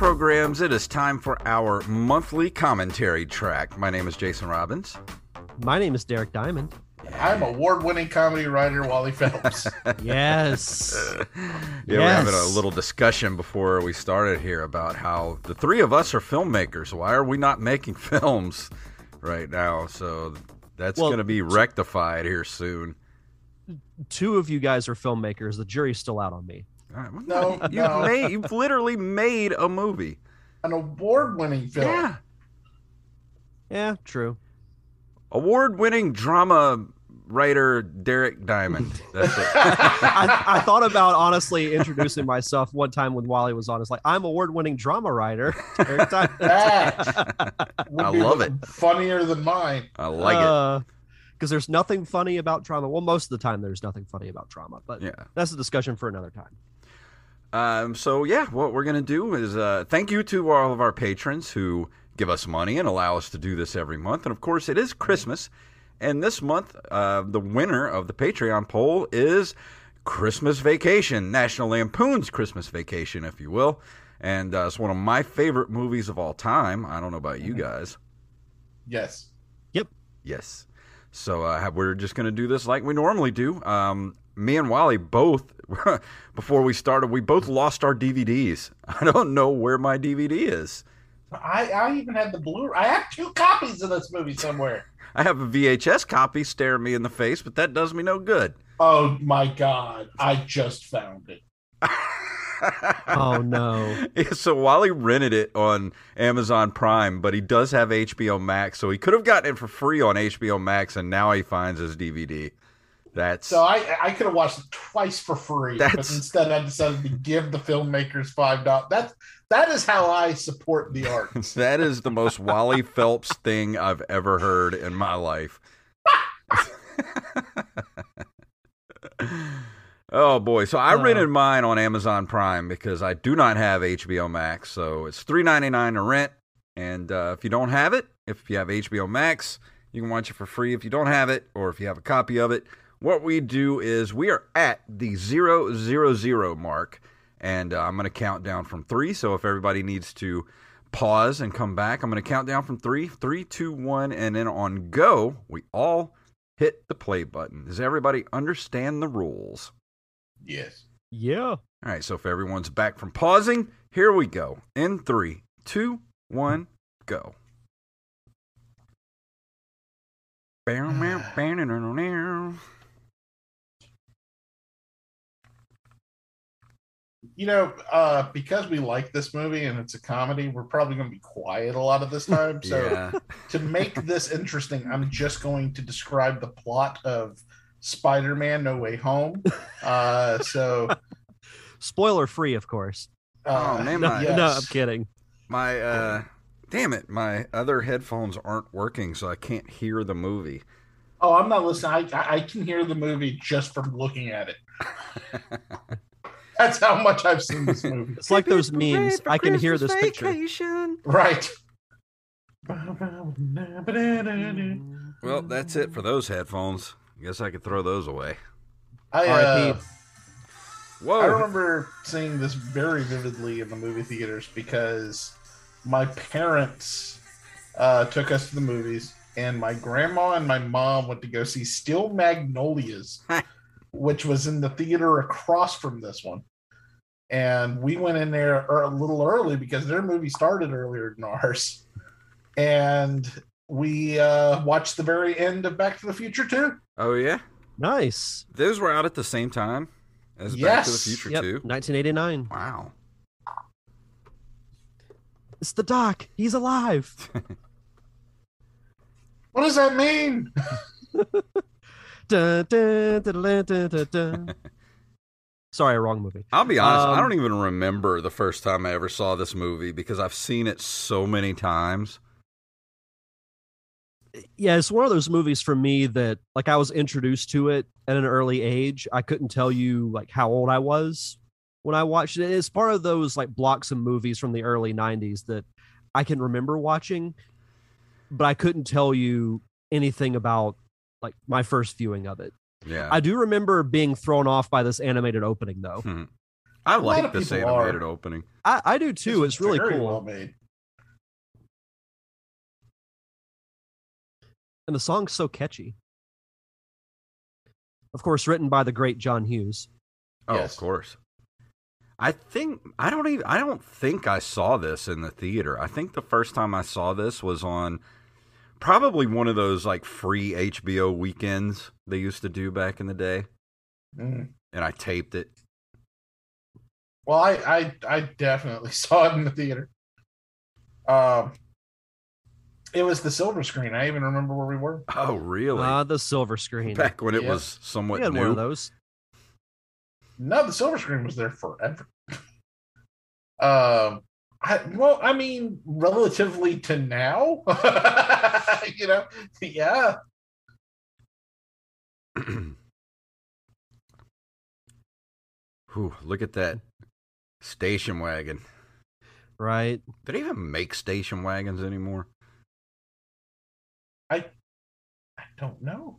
Programs. It is time for our monthly commentary track. My name is Jason Robbins. My name is Derek Diamond. I'm award-winning comedy writer Wally Phelps. Yes. Yeah, we're having a little discussion before we started here about how the three of us are filmmakers. Why are we not making films right now? So that's Well, going to be rectified here soon. Two of you guys are filmmakers. The jury's still out on me. All right, well, No, you've no. made, you've literally made a movie. An award-winning film. Yeah, Yeah, true. award-winning drama writer Derek Diamond. That's it. I, I thought about honestly introducing myself one time when Wally was on. It's like I'm award-winning drama writer. Derek Diamond. That I love it. Funnier than mine. I like it. Uh, because there's nothing funny about trauma. Well, most of the time there's nothing funny about trauma, but Yeah. that's a discussion for another time. Um, so yeah, what we're gonna do is uh, thank you to all of our patrons who give us money and allow us to do this every month. And of course, it is Christmas, and this month, uh, the winner of the Patreon poll is Christmas Vacation, National Lampoon's Christmas Vacation, if you will. And uh, it's one of my favorite movies of all time. I don't know about you guys. Yes. Yep. Yes. So uh, we're just going to do this like we normally do. Um, me and Wally both, before we started, we both lost our DVDs. I don't know where my DVD is. I, I even had the blue. I have two copies of this movie somewhere. I have a VHS copy staring me in the face, but that does me no good. Oh my god! I just found it. Oh no. so Wally rented it on Amazon Prime, but he does have HBO Max, so he could have gotten it for free on HBO Max, and now he finds his DVD. That's So I I could have watched it twice for free, but instead I decided to give the filmmakers five dollars. That's that is how I support the arts. That is the most Wally Phelps thing I've ever heard in my life. oh boy! So I Uh. rented mine on Amazon Prime because I do not have HBO Max. So it's three ninety nine to rent, and uh, if you don't have it, if you have HBO Max, you can watch it for free. If you don't have it, or if you have a copy of it, what we do is we are at the zero zero zero mark, and uh, I'm going to count down from three. So if everybody needs to pause and come back, I'm going to count down from three, three, two, one, and then on go, we all hit the play button. Does everybody understand the rules? Yes. Yeah. All right, so if everyone's back from pausing, here we go. In three, two, one, go. you know, uh, because we like this movie and it's a comedy, we're probably going to be quiet a lot of this time. So yeah. to make this interesting, I'm just going to describe the plot of Spider-Man: No Way Home. Uh, so, Spoiler free, of course. uh, Oh, man, No, my- yes. no, I'm kidding. My uh damn it, my other headphones aren't working, so I can't hear the movie. Oh, I'm not listening. I, I can hear the movie just from looking at it. That's how much I've seen this movie. It's like those memes. I can hear this picture. Right. Well, that's it for those headphones. I guess I could throw those away. I, uh, Whoa. I remember seeing this very vividly in the movie theaters because my parents uh, took us to the movies, and my grandma and my mom went to go see Steel Magnolias, which was in the theater across from this one. And we went in there er- a little early because their movie started earlier than ours. And we uh, watched the very end of Back to the Future too. Oh yeah, Nice. those were out at the same time as Back to the Future Yep. too. 1989. Wow. It's the doc. He's alive. What does that mean? Dun, dun, dun, dun, dun, dun, dun. Sorry, wrong movie. I'll be honest, I Um, don't even remember the first time I ever saw this movie because I've seen it so many times. Yeah, it's one of those movies for me that like I was introduced to it at an early age. I couldn't tell you like how old I was when I watched it. It's part of those like blocks of movies from the early 90s that I can remember watching, but I couldn't tell you anything about like my first viewing of it. Yeah. I do remember being thrown off by this animated opening though. Hmm. I like this people are. animated opening. I, I do too. This It's really cool. well made. And the song's so catchy. Of course, written by the great John Hughes. Oh, Yes. of course. I think I don't even I don't think I saw this in the theater. I think the first time I saw this was on probably one of those like free HBO weekends they used to do back in the day, Mm. and I taped it. Well, I, I I definitely saw it in the theater. Um, it was the silver screen. I even remember where we were. Oh, really? Ah, the silver screen. back when it Yeah. was somewhat we had new. one of those. No, the silver screen was there forever. um, I, well, I mean, relatively to now, you know, yeah. Whew, look at that station wagon. Right. Do they even make station wagons anymore? Don't know.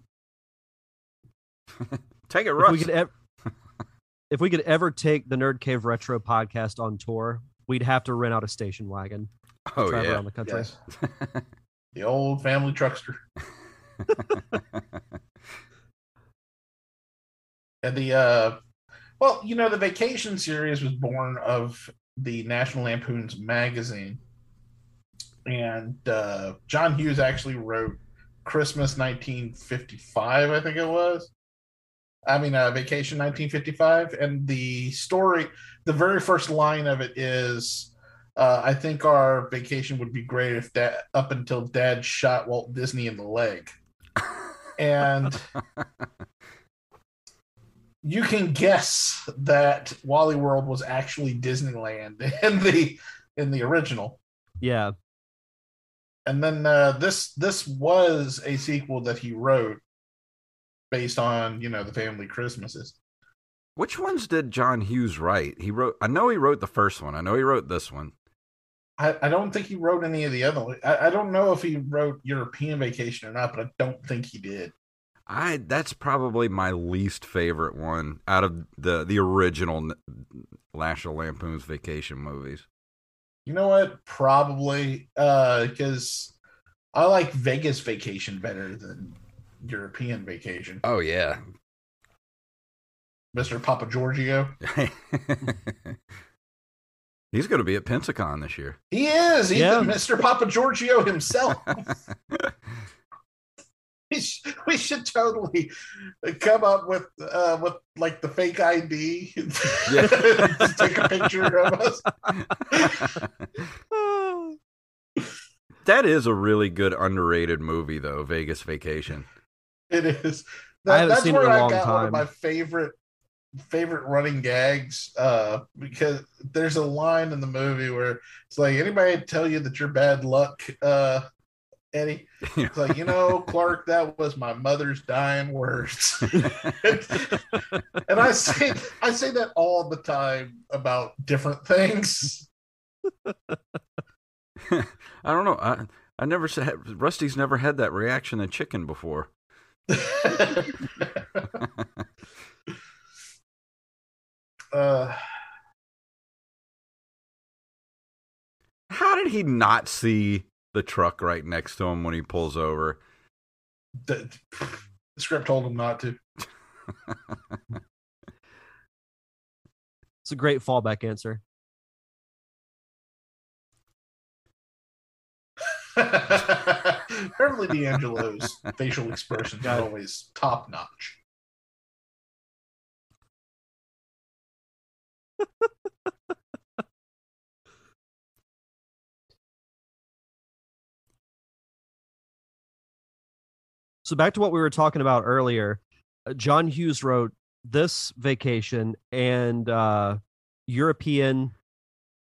Take it, If we could ever, if we could ever take the Nerd Cave Retro podcast on tour, we'd have to rent out a station wagon. to oh travel yeah. around the country. Yes, the old family truckster. And the uh well, you know, the vacation series was born of the National Lampoon's magazine. And uh John Hughes actually wrote Christmas 1955, I think it was. I mean, uh, Vacation 1955. And the story, the very first line of it is uh, I think our vacation would be great if dad, up until dad shot Walt Disney in the leg. And you can guess that Wally World was actually Disneyland in the in the original. Yeah. And then uh, this this was a sequel that he wrote based on you know the family Christmases. Which ones did John Hughes write? He wrote. I know he wrote the first one. I know he wrote this one. I, I don't think he wrote any of the other. I, I don't know if he wrote European Vacation or not, but I don't think he did. I that's probably my least favorite one out of the the original N- National Lampoon's Vacation movies. You know what? Probably uh, because I like Vegas Vacation better than European Vacation. Oh yeah. Mister Papa Giorgio. He's going to be at Pensacon this year. He is. He's Yeah. Mr. Papa Giorgio himself. we, sh- we should totally come up with uh, with like the fake ID. Yeah. Take a picture of us. that is a really good underrated movie, though. Vegas Vacation. It is. I haven't that's seen it in a I long got one time. of my favorite favorite running gags uh because there's a line in the movie where it's like anybody tell you that you're bad luck uh Eddie it's like you know Clark that was my mother's dying words and I say I say that all the time about different things I don't know. I I never said Rusty's never had that reaction to chicken before. uh How did he not see the truck right next to him when he pulls over? the, the script told him not to It's a great fallback answer. Beverly D'Angelo's facial expression are always top notch. So back to what we were talking about earlier. uh, John Hughes wrote this vacation and uh European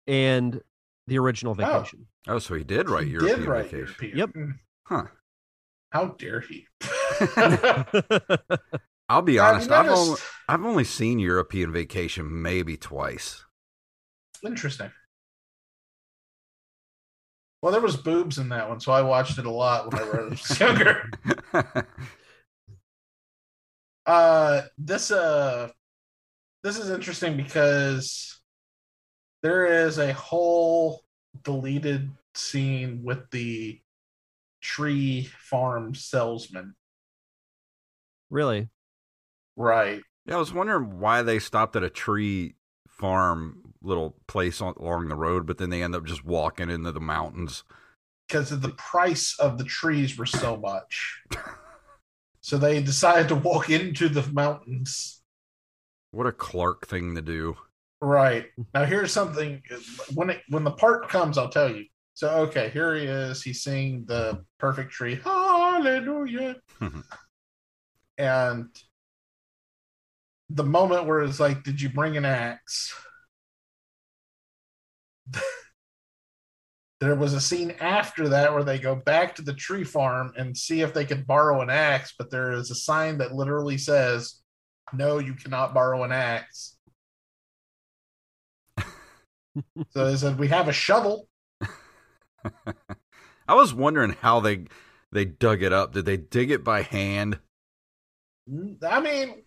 and the original vacation. Oh, so he did write He European did write Vacation. European. Huh. How dare he? I'll be honest. I've noticed- only, I've only seen European Vacation maybe twice. Interesting. Well, there was boobs in that one, so I watched it a lot when I was younger. Uh, this uh, this is interesting because there is a whole deleted scene with the tree farm salesman. really? Right. yeah, I was wondering why they stopped at a tree farm little place on, along the road, but then they end up just walking into the mountains. because the price of the trees were so much. so they decided to walk into the mountains. What a Clark thing to do. Right. Now here's something when it when the part comes, I'll tell you. So okay, here he is. He's seeing the perfect tree. Hallelujah. and the moment where it's like, did you bring an axe? there was a scene after that where they go back to the tree farm and see if they could borrow an axe, but there is a sign that literally says, No, you cannot borrow an axe. so they said, We have a shovel. I was wondering how they they dug it up. Did they dig it by hand? I mean,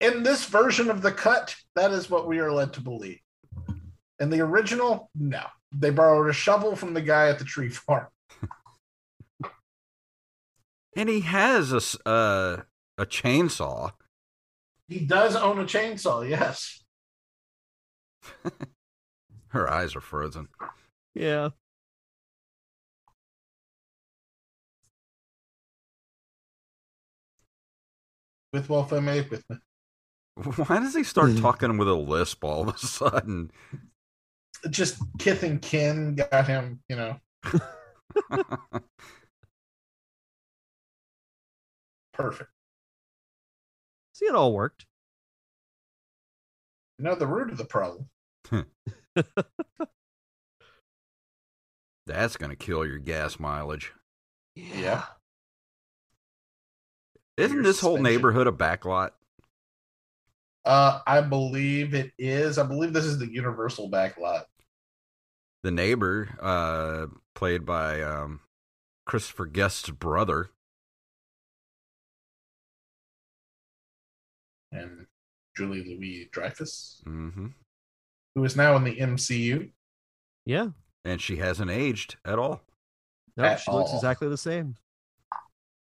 in this version of the cut, that is what we are led to believe. In the original, no. They borrowed a shovel from the guy at the tree farm. And he has a s- uh, a chainsaw. He does own a chainsaw, yes. Her eyes are frozen. Yeah. With well family with me. Why does he start talking with a lisp all of a sudden? Just Kith and Kin got him, you know, perfect. See, it all worked. You know the root of the problem. That's gonna kill your gas mileage. Yeah. Isn't Your this whole neighborhood a backlot? Uh, I believe it is. I believe this is the Universal backlot. The neighbor, uh, played by um, Christopher Guest's brother. And Julie Louis Dreyfus, hmm who is now in the MCU. Yeah. And she hasn't aged at all. No, At she looks exactly the same.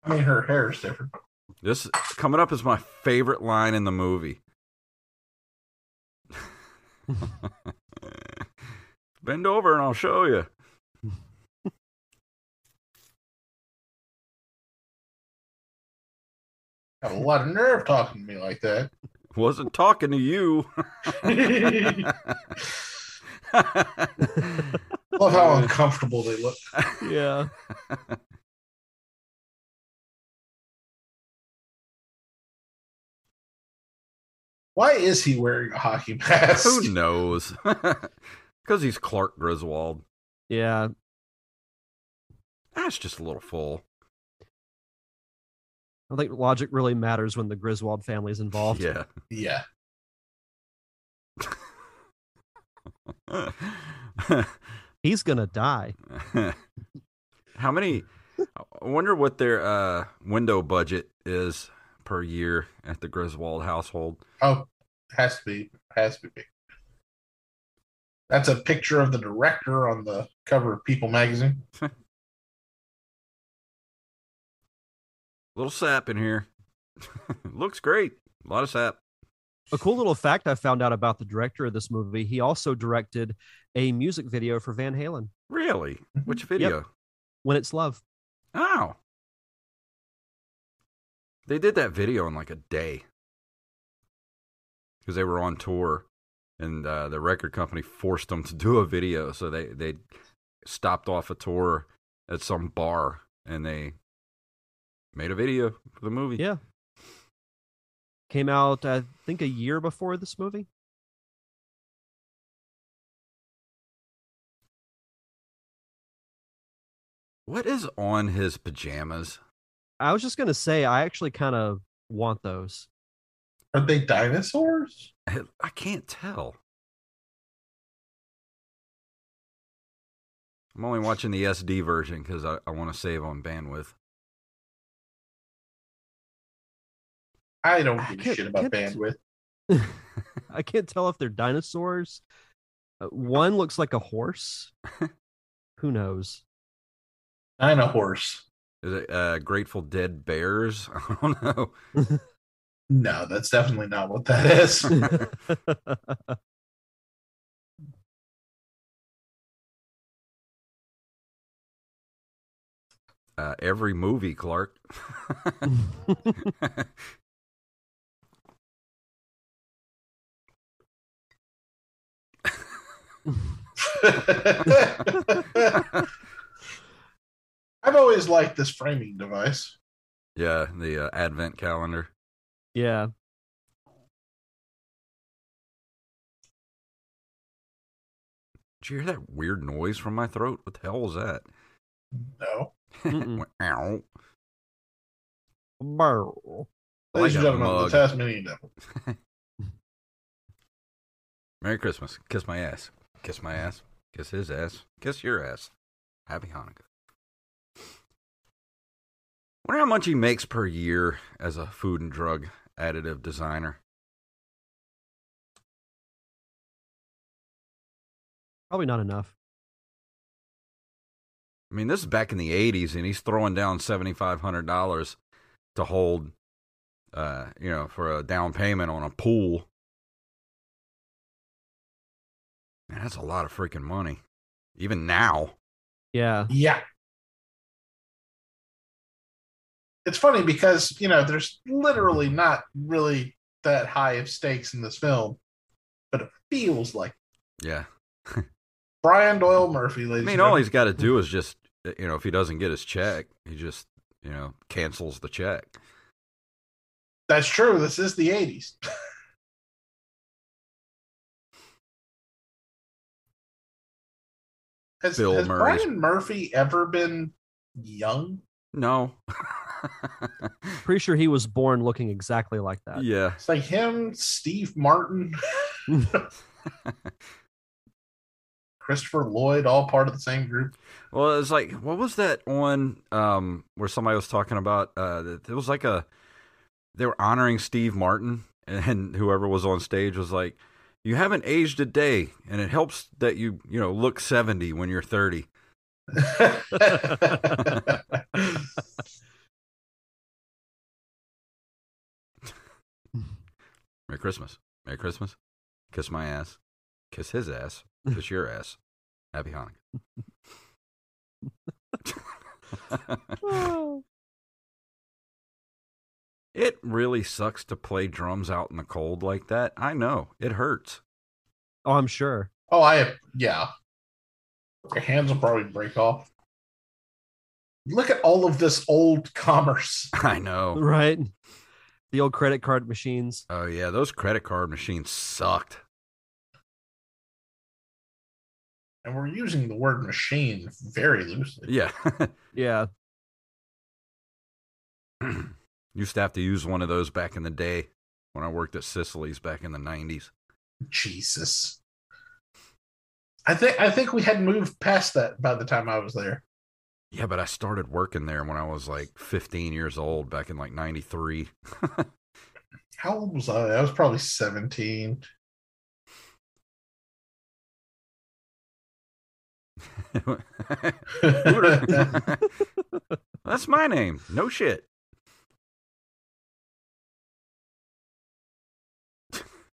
I mean, her hair is different. This coming up is my favorite line in the movie. Bend over and I'll show you. Have a lot of nerve talking to me like that. Wasn't talking to you. Love how uncomfortable they look. Yeah. Why is he wearing a hockey mask? Who knows? Because he's Clark Griswold. Yeah. That's just a little full. I think logic really matters when the Griswold family is involved. Yeah. Yeah. He's gonna die. How many? I wonder what their uh, window budget is per year at the Griswold household. Oh, has to be. Has to be. That's a picture of the director on the cover of People magazine. little sap in here. Looks great. A lot of sap. A cool little fact I found out about the director of this movie: he also directed a music video for Van Halen, Really? Mm-hmm. Which video? "When It's Love." Oh. They did that video in like a day. Because they were on tour and uh, the record company forced them to do a video. So they, they stopped off a tour at some bar and they made a video for the movie. Yeah. Came out, I think, a year before this movie. What is on his pajamas? I was just gonna say, I actually kind of want those. Are they dinosaurs? I, I can't tell. I'm only watching the SD version because I, I want to save on bandwidth. I don't I give a shit about bandwidth. I can't tell if they're dinosaurs. Uh, one looks like a horse. Who knows? Dino horse. Is it uh, Grateful Dead Bears? I don't know. No, that's definitely not what that is. Uh, every movie, Clark. I've always liked this framing device. yeah, the uh, Advent calendar. Yeah. Did you hear that weird noise from my throat? What the hell was that? No. Ow. Brr. Ladies like and gentlemen, the. Tasmanian devil. Merry Christmas. Kiss my ass. Kiss my ass. Kiss his ass. Kiss your ass. Happy Hanukkah. Wonder how much he makes per year as a food and drug additive designer. Probably not enough. I mean, this is back in the '80s, and he's throwing down seventy five hundred dollars to hold, uh, you know, for a down payment on a pool. Man, that's a lot of freaking money, even now. Yeah. Yeah. It's funny because, you know, there's literally not really that high of stakes in this film, but it feels like Yeah, Brian Doyle-Murray, I mean, all he's got to do is just, you know, if he doesn't get his check, he just, you know, cancels the check. That's true. This is the 80s. has Bill has Murray's- Brian Murray ever been young? No. Pretty sure he was born looking exactly like that. yeah. It's like him, Steve Martin, Christopher Lloyd, all part of the same group. Well, it's like what was that one um where somebody was talking about uh it was like a they were honoring Steve Martin and whoever was on stage was like you haven't aged a day and it helps that you, you know, look 70 when you're 30. Merry Christmas. Merry Christmas. Kiss my ass. Kiss his ass. Kiss your ass. Happy Hanukkah. Oh. It really sucks to play drums out in the cold like that. I know. It hurts. Oh, I'm sure. Oh, I yeah. Your hands will probably break off. Look at all of this old commerce. I know. Right. The old credit card machines. Oh yeah, those credit card machines sucked. And we're using the word machine very loosely. Yeah. Yeah. Used to have to use one of those back in the day when I worked at Sicily's back in the 90s. Jesus. I think I think we had moved past that by the time I was there. Yeah, but I started working there when I was like 15 years old back in like 93. How old was I? I was probably 17. That's my name. No shit.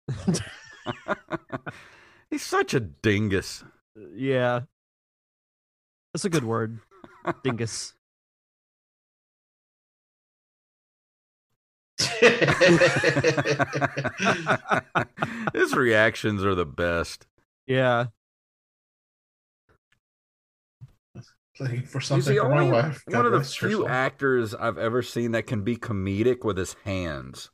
He's such a dingus. Yeah. That's a good word. Dingus. His reactions are the best. Yeah. Looking for He's something the for my only wife. one of the few actors I've ever seen that can be comedic with his hands.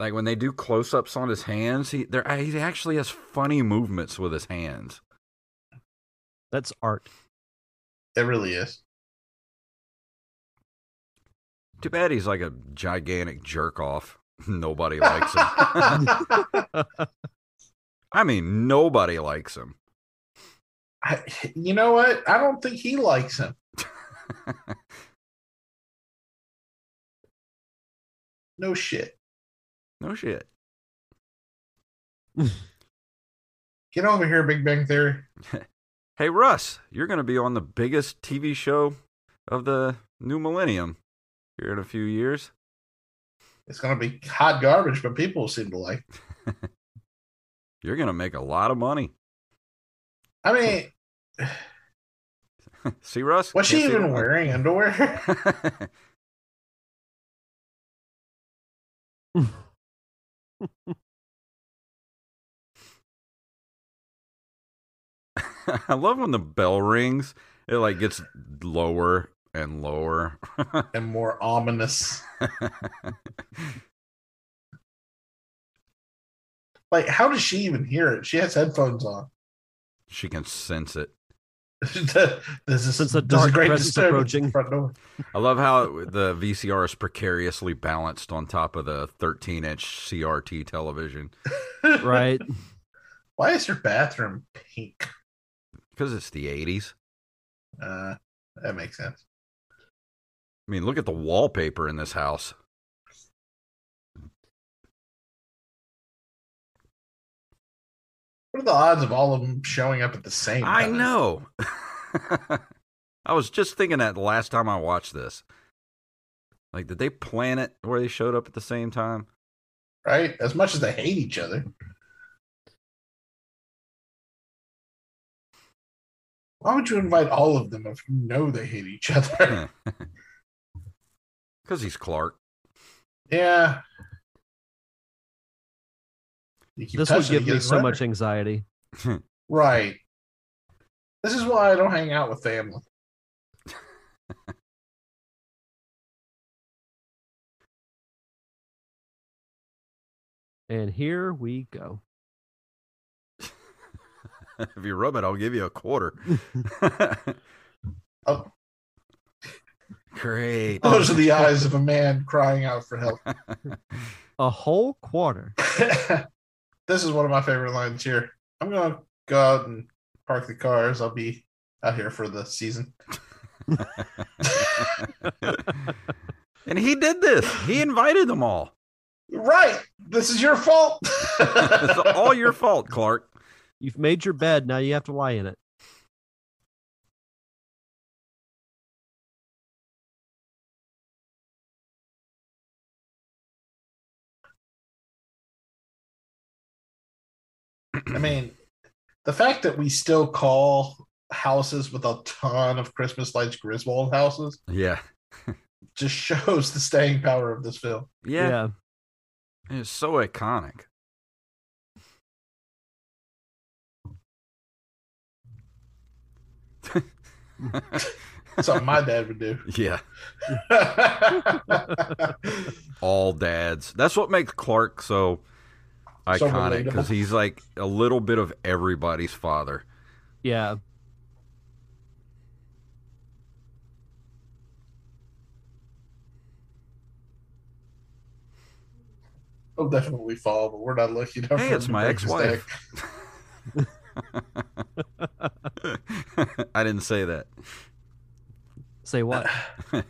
Like when they do close-ups on his hands, he there uh, he actually has funny movements with his hands. That's art. It really is. Too bad he's like a gigantic jerk off. Nobody likes him. I mean, nobody likes him. I, you know what? I don't think he likes him. No shit. No shit. Get over here, Big Bang Theory. Hey Russ, you're going to be on the biggest TV show of the new millennium here in a few years. It's gonna be hot garbage, but people seem to like. You're going to make a lot of money. I mean, See Russ? was she Can't even wearing underwear? I love when the bell rings. It like gets lower and lower. and more ominous. Like, how does she even hear it? She has headphones on. she can sense it. This is Since the this is dark great presence approaching. the Front door. I love how the VCR is precariously balanced on top of the 13 inch CRT television right. Why is your bathroom pink? because it's the 80s. Uh, that makes sense. I mean, look at the wallpaper in this house. What are the odds of all of them showing up at the same time? I know. I was just thinking that the last time I watched this. Like, did they plan it where they showed up at the same time? right? As much as they hate each other. Why would you invite all of them if you know they hate each other? Because he's Clark. yeah. You keep This would give me so redder. much anxiety. Right. This is why I don't hang out with family. And here we go. if you rub it, I'll give you a quarter. Oh. Great. Those are the eyes of a man crying out for help. A whole quarter. This is one of my favorite lines here. I'm gonna go out and park the cars. I'll be out here for the season. and he did this. He invited them all. Right. This is your fault. It's all your fault, Clark. You've made your bed. Now you have to lie in it. I mean, the fact that we still call houses with a ton of Christmas lights Griswold houses Yeah. just shows the staying power of this film. Yeah, yeah. it's so iconic. Something my dad would do. Yeah, all dads. That's what makes Clark so So iconic because relatable. he's like a little bit of everybody's father. Yeah. I'll definitely fall, but we're not looking up. Hey, for it's my ex-wife. I didn't say that. Say what?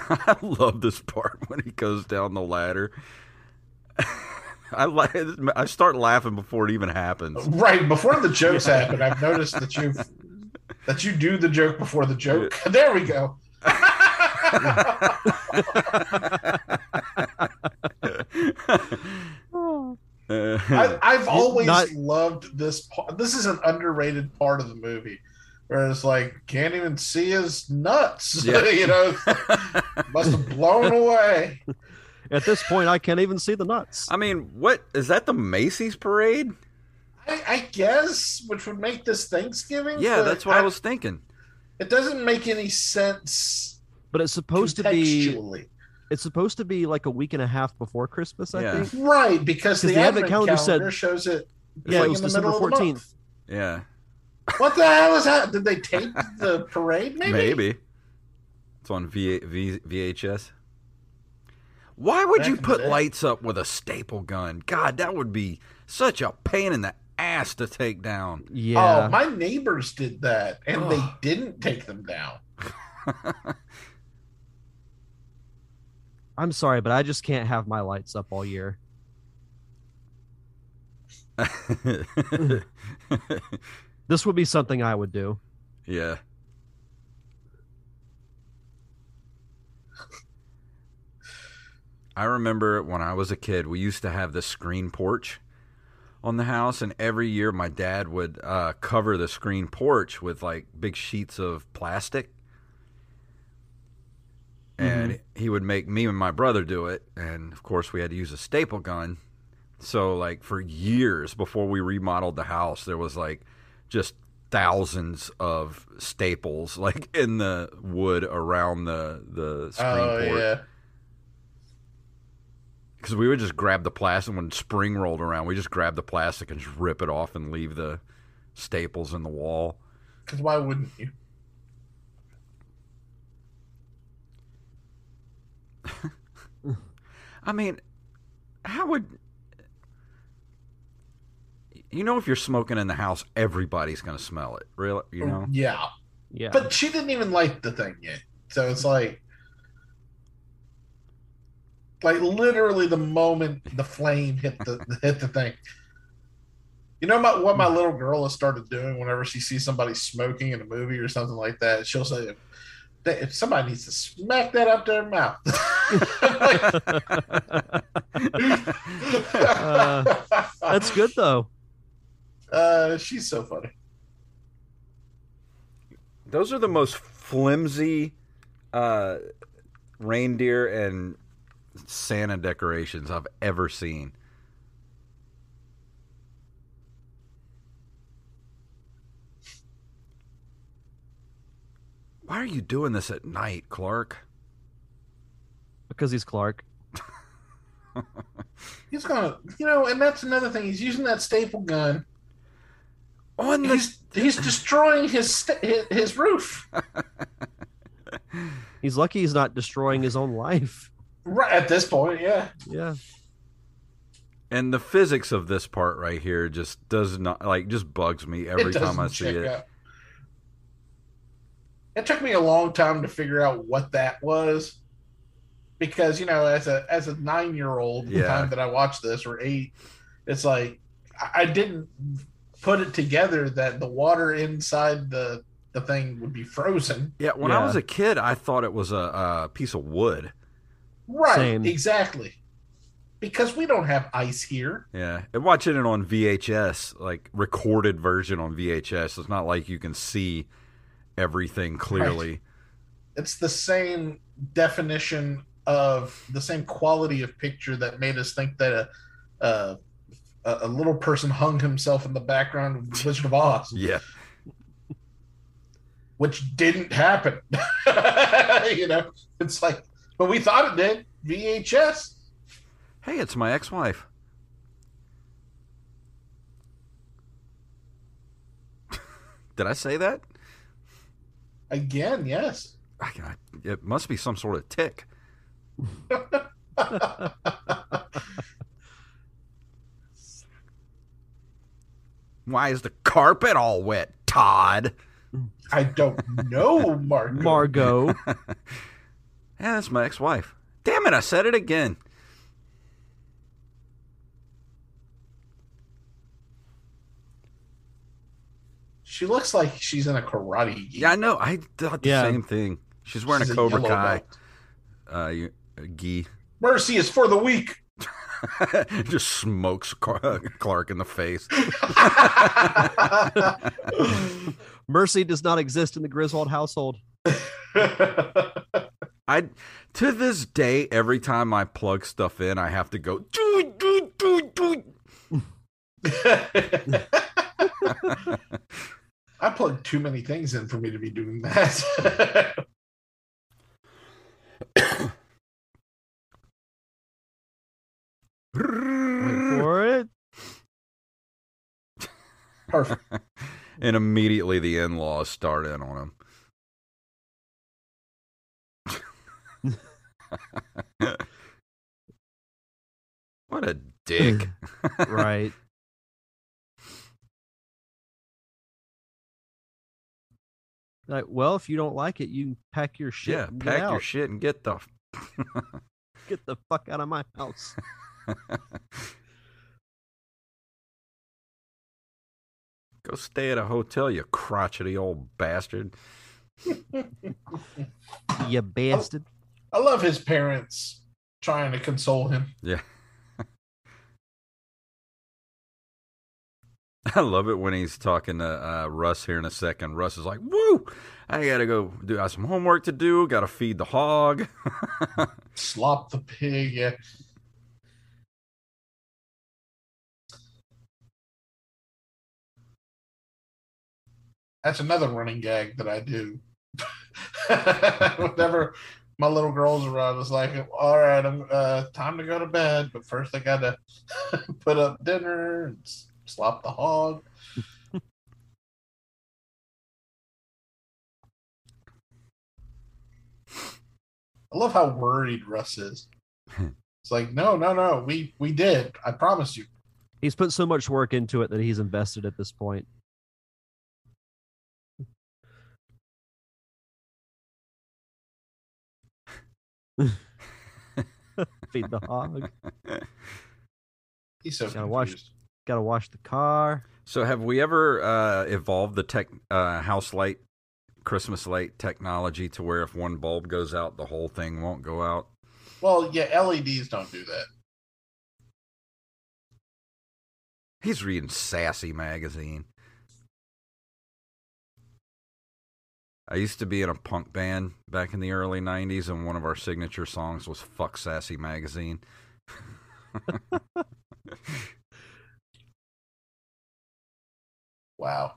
I love this part when he goes down the ladder. I la- I start laughing before it even happens. Right before the jokes happen, I've noticed that you that you do the joke before the joke. There we go. I, I've always not- loved this part. This is an underrated part of the movie, where it's like can't even see his nuts. Yeah. you know, must have blown away. At this point, I can't even see the nuts. I mean, what is that? The Macy's parade? I, I guess, which would make this Thanksgiving. Yeah, that's what I, was thinking. It doesn't make any sense But it's supposed to be. contextually. It's supposed to be like a week and a half before Christmas. I Yeah. think. right? Because the, the Advent, Advent calendar, calendar said- shows it. Yeah, like it was in the December middle of the 14th. month. Yeah, What the hell is that? Did they tape the parade? Maybe. maybe. It's on v- v- VHS. Why would Back you put lights up with a staple gun? God, that would be such a pain in the ass to take down. Yeah. Oh, my neighbors did that, and they didn't take them down. I'm sorry, but I just can't have my lights up all year. This would be something I would do. yeah. I remember when I was a kid, we used to have this screen porch on the house, and every year my dad would uh, cover the screen porch with like big sheets of plastic. And he would make me and my brother do it. And of course, we had to use a staple gun. So, like, for years before we remodeled the house, there was like just thousands of staples like in the wood around the the screen Oh porch yeah. because we would just grab the plastic when spring rolled around. We just grab the plastic and just rip it off and leave the staples in the wall. Because why wouldn't you? I mean, how would you know if you're smoking in the house, everybody's going to smell it. Really, you know? Yeah. Yeah. But she didn't even light the thing yet. So it's like like literally the moment the flame hit the hit the thing. You know my, what my little girl has started doing whenever she sees somebody smoking in a movie or something like that, she'll say if somebody needs to smack that up their mouth. Uh, That's good though. Uh, she's so funny. Those are the most flimsy uh, reindeer and Santa decorations I've ever seen. Why are you doing this at night, Clark? Because he's Clark. He's gonna, you know, and that's another thing. He's using that staple gun. On the He's he's destroying his sta- his, his roof. He's lucky he's not destroying his own life. Right at this point, yeah. Yeah. and the physics of this part right here just does not like just bugs me every time I see it. out. It took me a long time to figure out what that was, because you know, as a as a nine year old, the Yeah. time that I watched this or eight, it's like I, I didn't put it together that the water inside the the thing would be frozen. Yeah, when I was a kid, I thought it was a, a piece of wood. Right, Same. exactly. Because we don't have ice here. Yeah, and watching it on VHS, like recorded version on VHS, it's not like you can see everything clearly. it's the same definition of the same quality of picture that made us think that a a, a little person hung himself in the background of the Wizard of Oz, Yeah. which didn't happen. you know, it's like, but we thought it did. VHS. Hey, it's my ex-wife. Did I say that? Again, yes. I, I, it must be some sort of tick. Why is the carpet all wet, Todd? I don't know, Mark. Margot. Yeah, that's my ex-wife. Damn it! I said it again. She looks like she's in a karate. gi. Yeah, I know. I thought the Yeah. same thing. She's wearing She's a Cobra yellow Kai belt. uh, you- uh, gi. Mercy is for the weak. Just smokes Clark in the face. Mercy does not exist in the Griswold household. I to this day, every time I plug stuff in, I have to go. "Doo, doo, doo, doo." I plug too many things in for me to be doing that. Wait for it. Perfect. and immediately the in-laws start in on him. what a dick! Right. Like, well, if you don't like it, you pack your shit. yeah, pack your shit and get the. Get the fuck out of my house. Go stay at a hotel, you crotchety old bastard. you bastard. I love his parents trying to console him. Yeah. I love it when he's talking to uh, Russ here in a second. Russ is like, "Woo! I gotta go do. I have some homework to do. Gotta feed the hog." Slop the pig. Yeah. That's another running gag that I do. Whenever my little girl's are around, it's like, all right, I'm uh, time to go to bed, but first I gotta put up dinner and s- slop the hog. I love how worried Russ is. It's like, no, no, no, we we did. I promise you. He's put so much work into it that he's invested at this point. Feed the hog. He's so Gotta watch- confused. Gotta wash the car. so, have we ever uh, evolved the tech uh, house light, Christmas light technology to where if one bulb goes out, the whole thing won't go out? Well, yeah, LEDs don't do that. He's reading Sassy magazine. I used to be in a punk band back in the early 90s, and one of our signature songs was Fuck Sassy Magazine. Wow.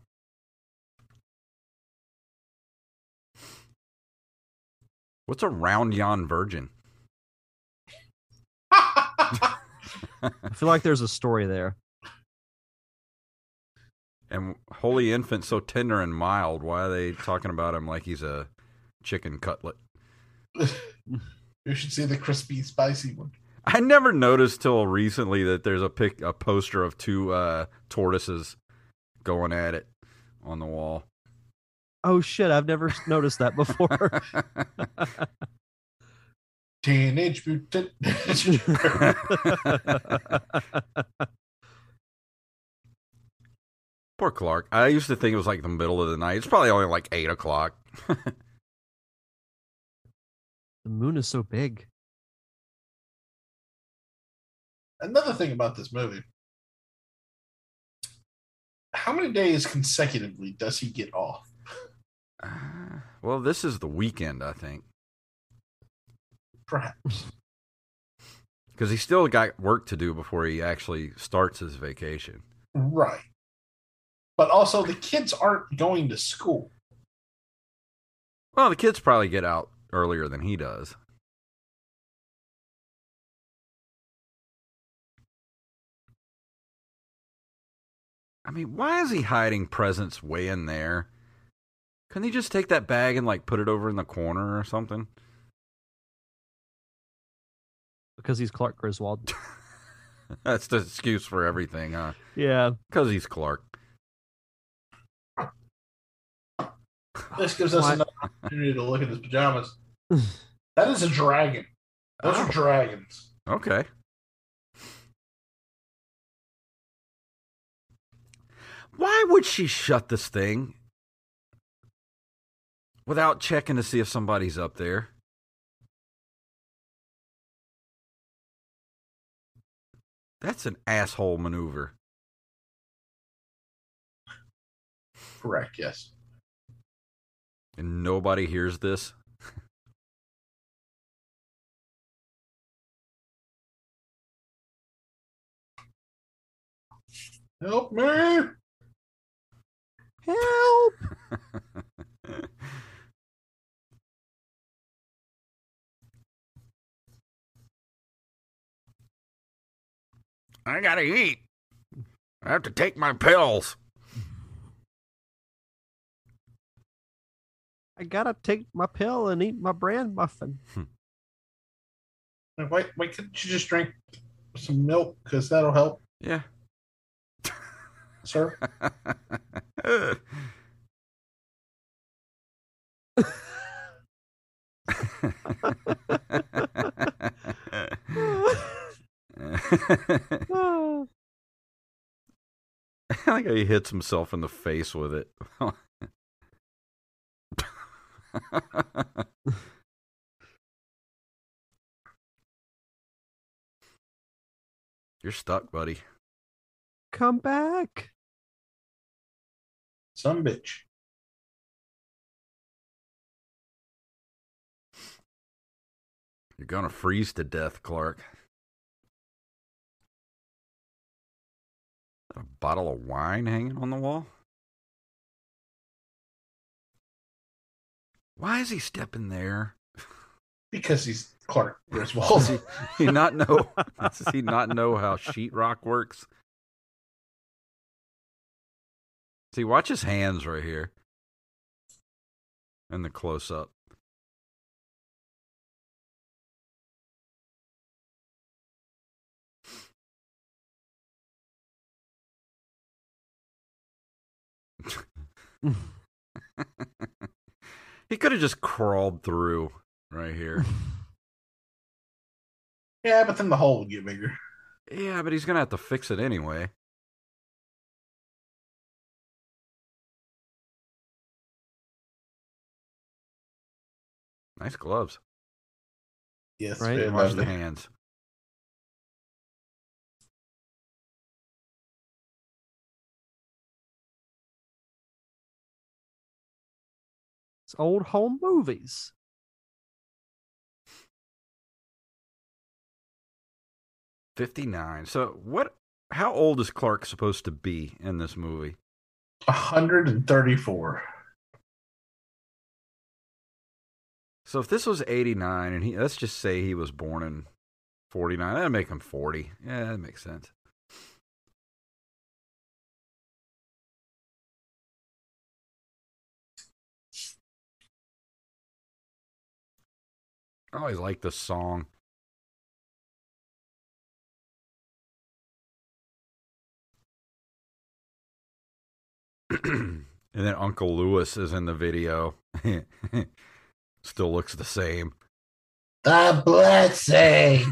What's a round yon virgin? I feel like there's a story there. And Holy Infant so tender and mild. Why are they talking about him like he's a chicken cutlet? you should see the crispy, spicy one. I never noticed till recently that there's a pic, a poster of two uh, tortoises going at it on the wall. Oh shit, I've never noticed that before. Teenage Mutant Ninja Turtles. Poor Clark. I used to think it was like the middle of the night. It's probably only like eight o'clock. the moon is so big. Another thing about this movie. How many days consecutively does he get off? Uh, Well, this is the weekend, I think, Perhaps. because he still got work to do before he actually starts his vacation. Right. But also, the kids aren't going to school. Well, the kids probably get out earlier than he does. I mean, why is he hiding presents way in there? Couldn't he just take that bag and like put it over in the corner or something? because he's Clark Griswold. That's the excuse for everything, huh? yeah. Because he's Clark. This gives us another opportunity to look at his pajamas. That is a dragon. Those Oh. are dragons. Okay. Why would she shut this thing without checking to see if somebody's up there? That's an asshole maneuver. Correct, yes. And nobody hears this. Help me! Help! I gotta eat. I have to take my pills. I gotta take my pill and eat my bran muffin. Hmm. Why, why couldn't you just drink some milk? Because that'll help, Yeah. sir. I like how he hits himself in the face with it. You're stuck, buddy. Come back. Some bitch. You're gonna freeze to death, Clark. A bottle of wine hanging on the wall? Why is he stepping there? Because he's Clark Does Griswold. he, he not know? Does he not know how sheetrock works? See, watch his hands right here, in the close up. he could have just crawled through right here. yeah, but then the hole would get bigger. Yeah, but he's gonna have to fix it anyway. Nice gloves. Yes, Right. very Watch the hands. Old home movies. Fifty-nine. So what? How old is Clark supposed to be in this movie? 134. So if this was eighty-nine, and he let's just say he was born in forty-nine, that'd make him forty. Yeah, that makes sense. I always like this song. and then Uncle Lewis is in the video. Still looks the same. The blessing.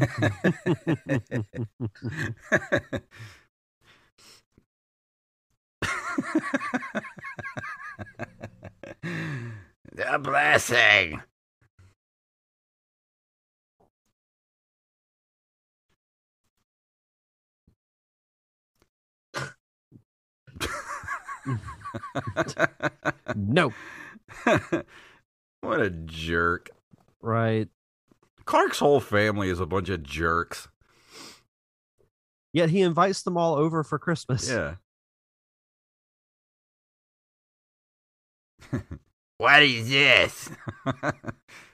the blessing. No. What a jerk. Right. Clark's whole family is a bunch of jerks. Yet he invites them all over for Christmas. Yeah. what is this?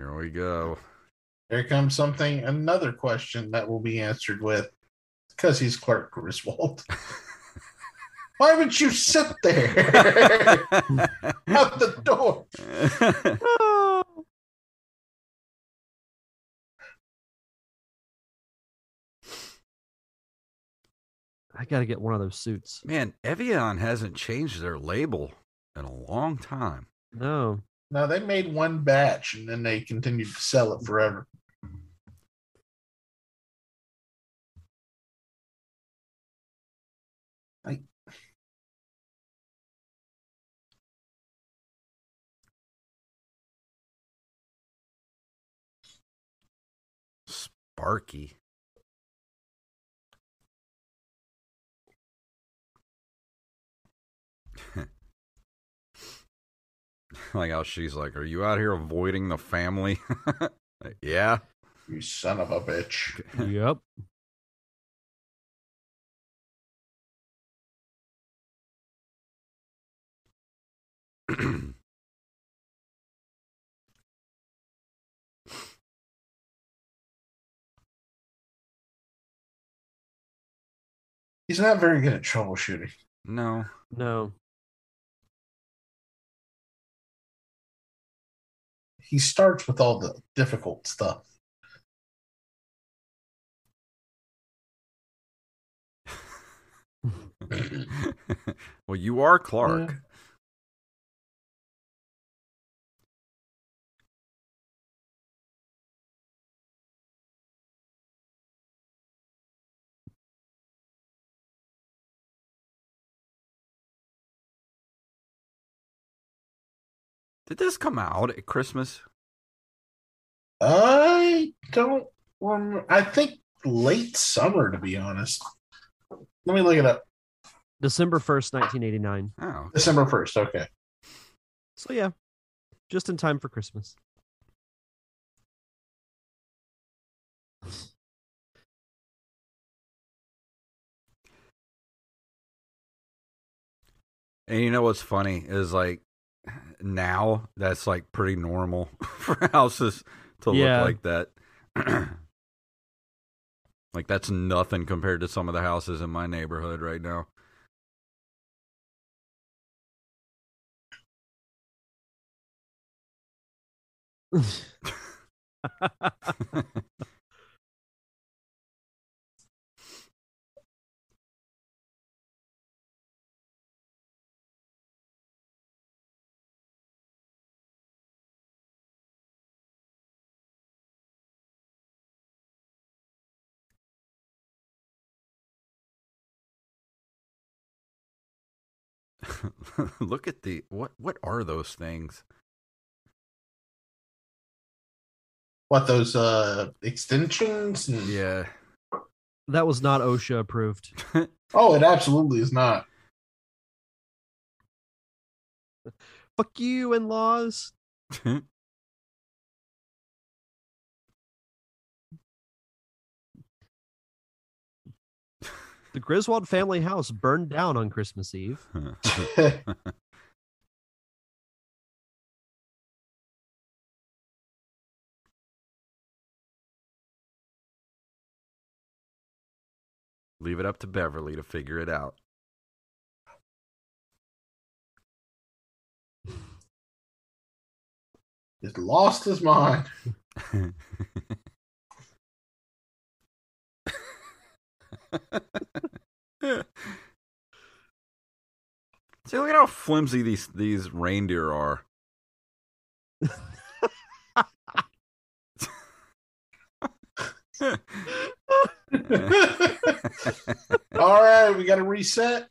Here we go. Here comes something, another question that will be answered with because he's Clark Griswold. Why would you sit there out the door? Oh. I gotta get one of those suits. Man, Evian hasn't changed their label in a long time. No. No, they made one batch and then they continued to sell it forever. I, Sparky. like how she's like, Are you out here avoiding the family? Like, yeah. you son of a bitch. yep. He's not very good at troubleshooting. no. No. He starts with all the difficult stuff. well, you are Clark. Did this come out at Christmas? I don't remember. I think late summer, to be honest. Let me look it up. December 1st, 1989. Oh, December 1st. Okay. So, yeah, just in time for Christmas. and you know what's funny is like now that's like pretty normal for houses to Yeah. look like that. like that's nothing compared to some of the houses in my neighborhood right now. Look at the what what are those things? What those uh extensions? and- Yeah. that was not OSHA approved. Oh, it absolutely is not. Fuck you, in laws. The Griswold family house burned down on Christmas Eve. Leave it up to Beverly to figure it out. He's lost his mind. See, look at how flimsy these these reindeer are. All right, we got to reset.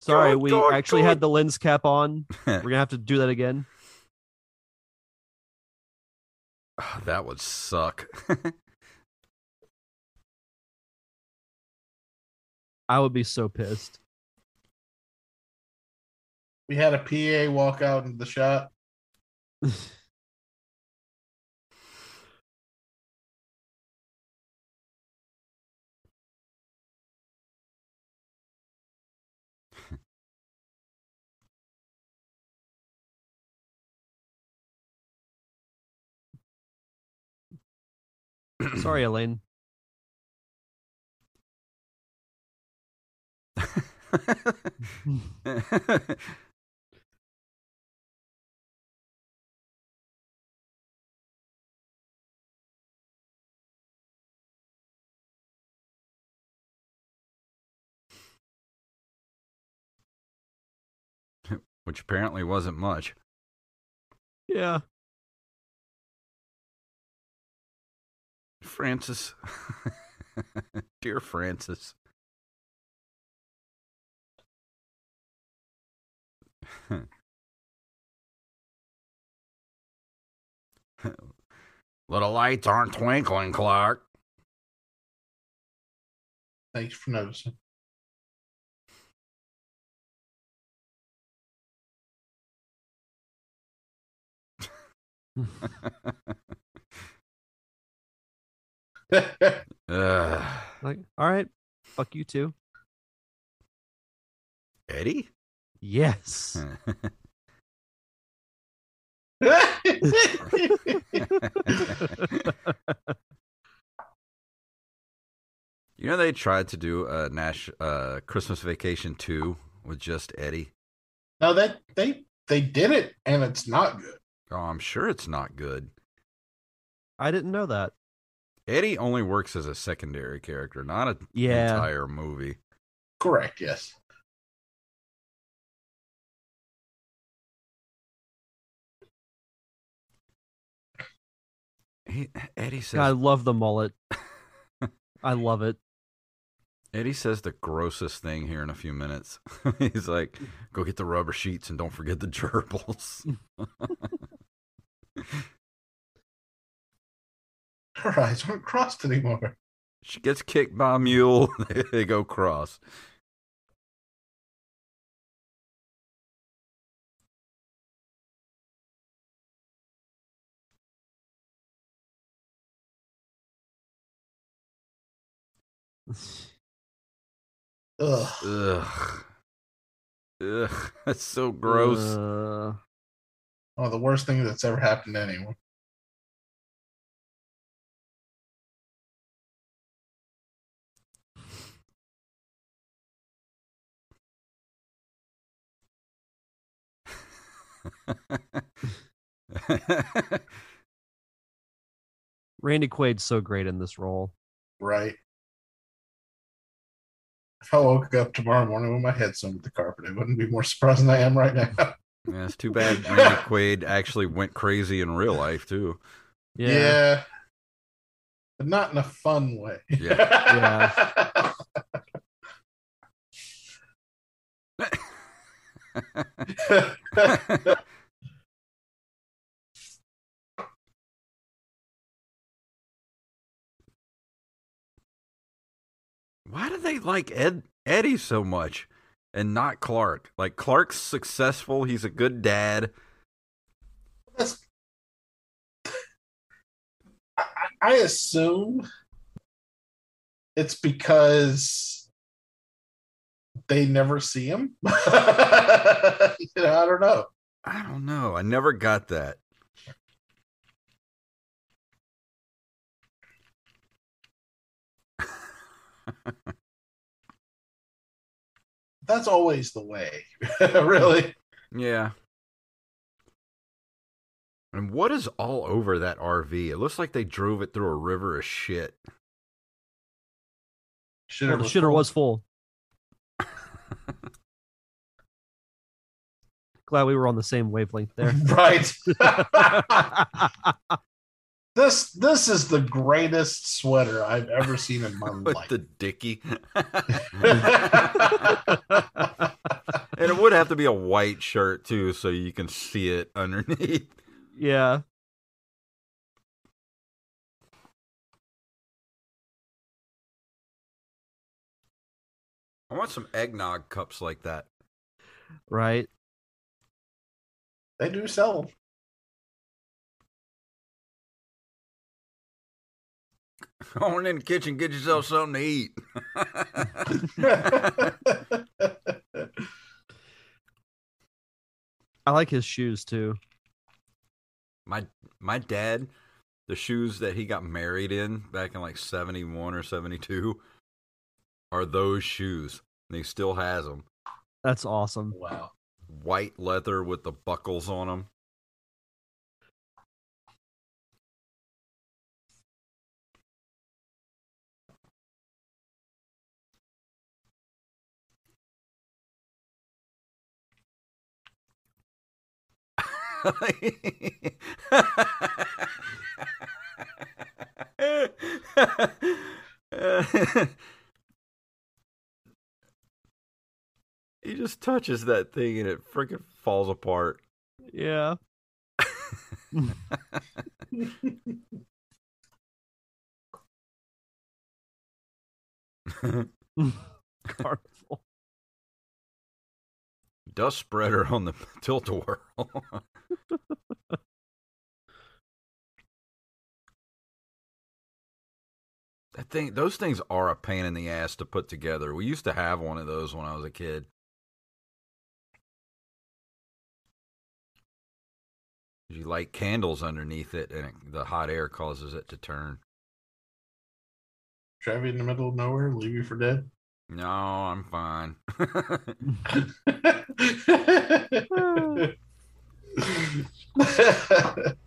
Sorry, we actually had the lens cap on. We're gonna have to do that again. Ah, that would suck. I would be so pissed. We had a PA walk out into the shot. Sorry, Elaine. Which apparently wasn't much. Yeah. Francis. Dear Francis. Little lights aren't twinkling, Clark. Thanks for noticing. Ugh. Like, all right, fuck you too. Eddie? Yes. You know they tried to do a Nash uh, Christmas Vacation 2 with just Eddie. no, they they they did it, and it's not good. Oh, I'm sure it's not good. I didn't know that. Eddie only works as a secondary character, not an Yeah. entire movie. Correct. Yes. He, Eddie says God, I love the mullet. I love it. Eddie says the grossest thing here in a few minutes. He's like, "Go get the rubber sheets and don't forget the gerbils." Her eyes aren't crossed anymore. she gets kicked by a mule. they go cross. Ugh. Ugh. Ugh. That's so gross. Uh, One of the worst things that's ever happened to anyone. Randy Quaid's so great in this role. Right. If I woke up tomorrow morning with my head sewn with the carpet, I wouldn't be more surprised than I am right now. yeah, it's too bad Randy Quaid actually went crazy in real life too. Yeah. But not in a fun way. Yeah. Why do they like Ed Eddie so much and not Clark? Like Clark's successful, he's a good dad. That's- I, I assume it's because they never see him. you know, I don't know. I don't know. I never got that. That's always the way, really. Yeah. And what is all over that RV? It looks like they drove it through a river of shit. Should Well, the shitter was full. Glad we were on the same wavelength there. right. This this is the greatest sweater I've ever seen in my With life. the dicky. and it would have to be a white shirt too, so you can see it underneath. Yeah. I want some eggnog cups like that. Right. They do sell. Going in the kitchen, get yourself something to eat. I like his shoes too. my my dad, the shoes that he got married in back in like seventy one or seventy two, are those shoes. And he still has them. That's awesome. wow. White leather with the buckles on them. He just touches that thing and it freaking falls apart. Yeah. Carnival. Dust spreader on the tilt a whirl. that thing, those things are a pain in the ass to put together. We used to have one of those when I was a kid. You light candles underneath it, and it, the hot air causes it to turn. Drive you in the middle of nowhere, leave you for dead. No, I'm fine.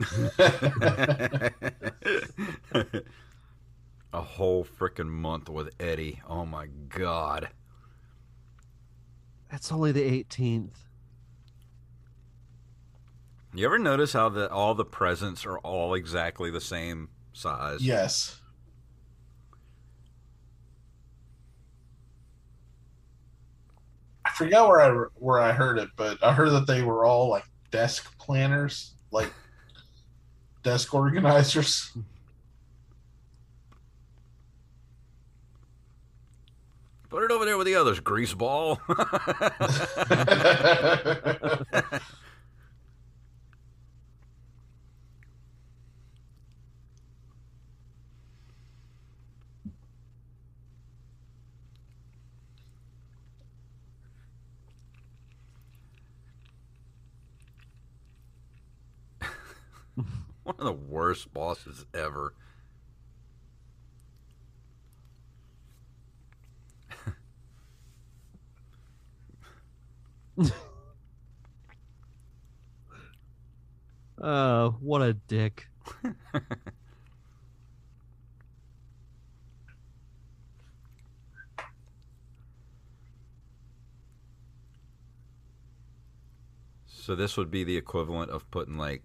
a whole freaking month with Eddie. Oh my god. That's only the 18th. You ever notice how the all the presents are all exactly the same size? yes. I forgot where I where I heard it, but I heard that they were all like desk planners, like desk organizers. Put it over there with the others, greaseball. One of the worst bosses ever. Oh, what a dick. So this would be the equivalent of putting like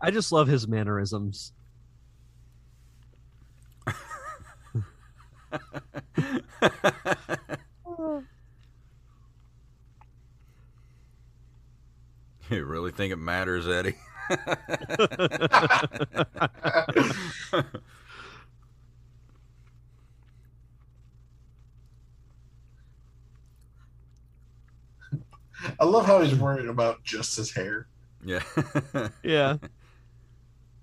I just love his mannerisms. You really think it matters, Eddie? I love how he's worried about just his hair. yeah. Yeah.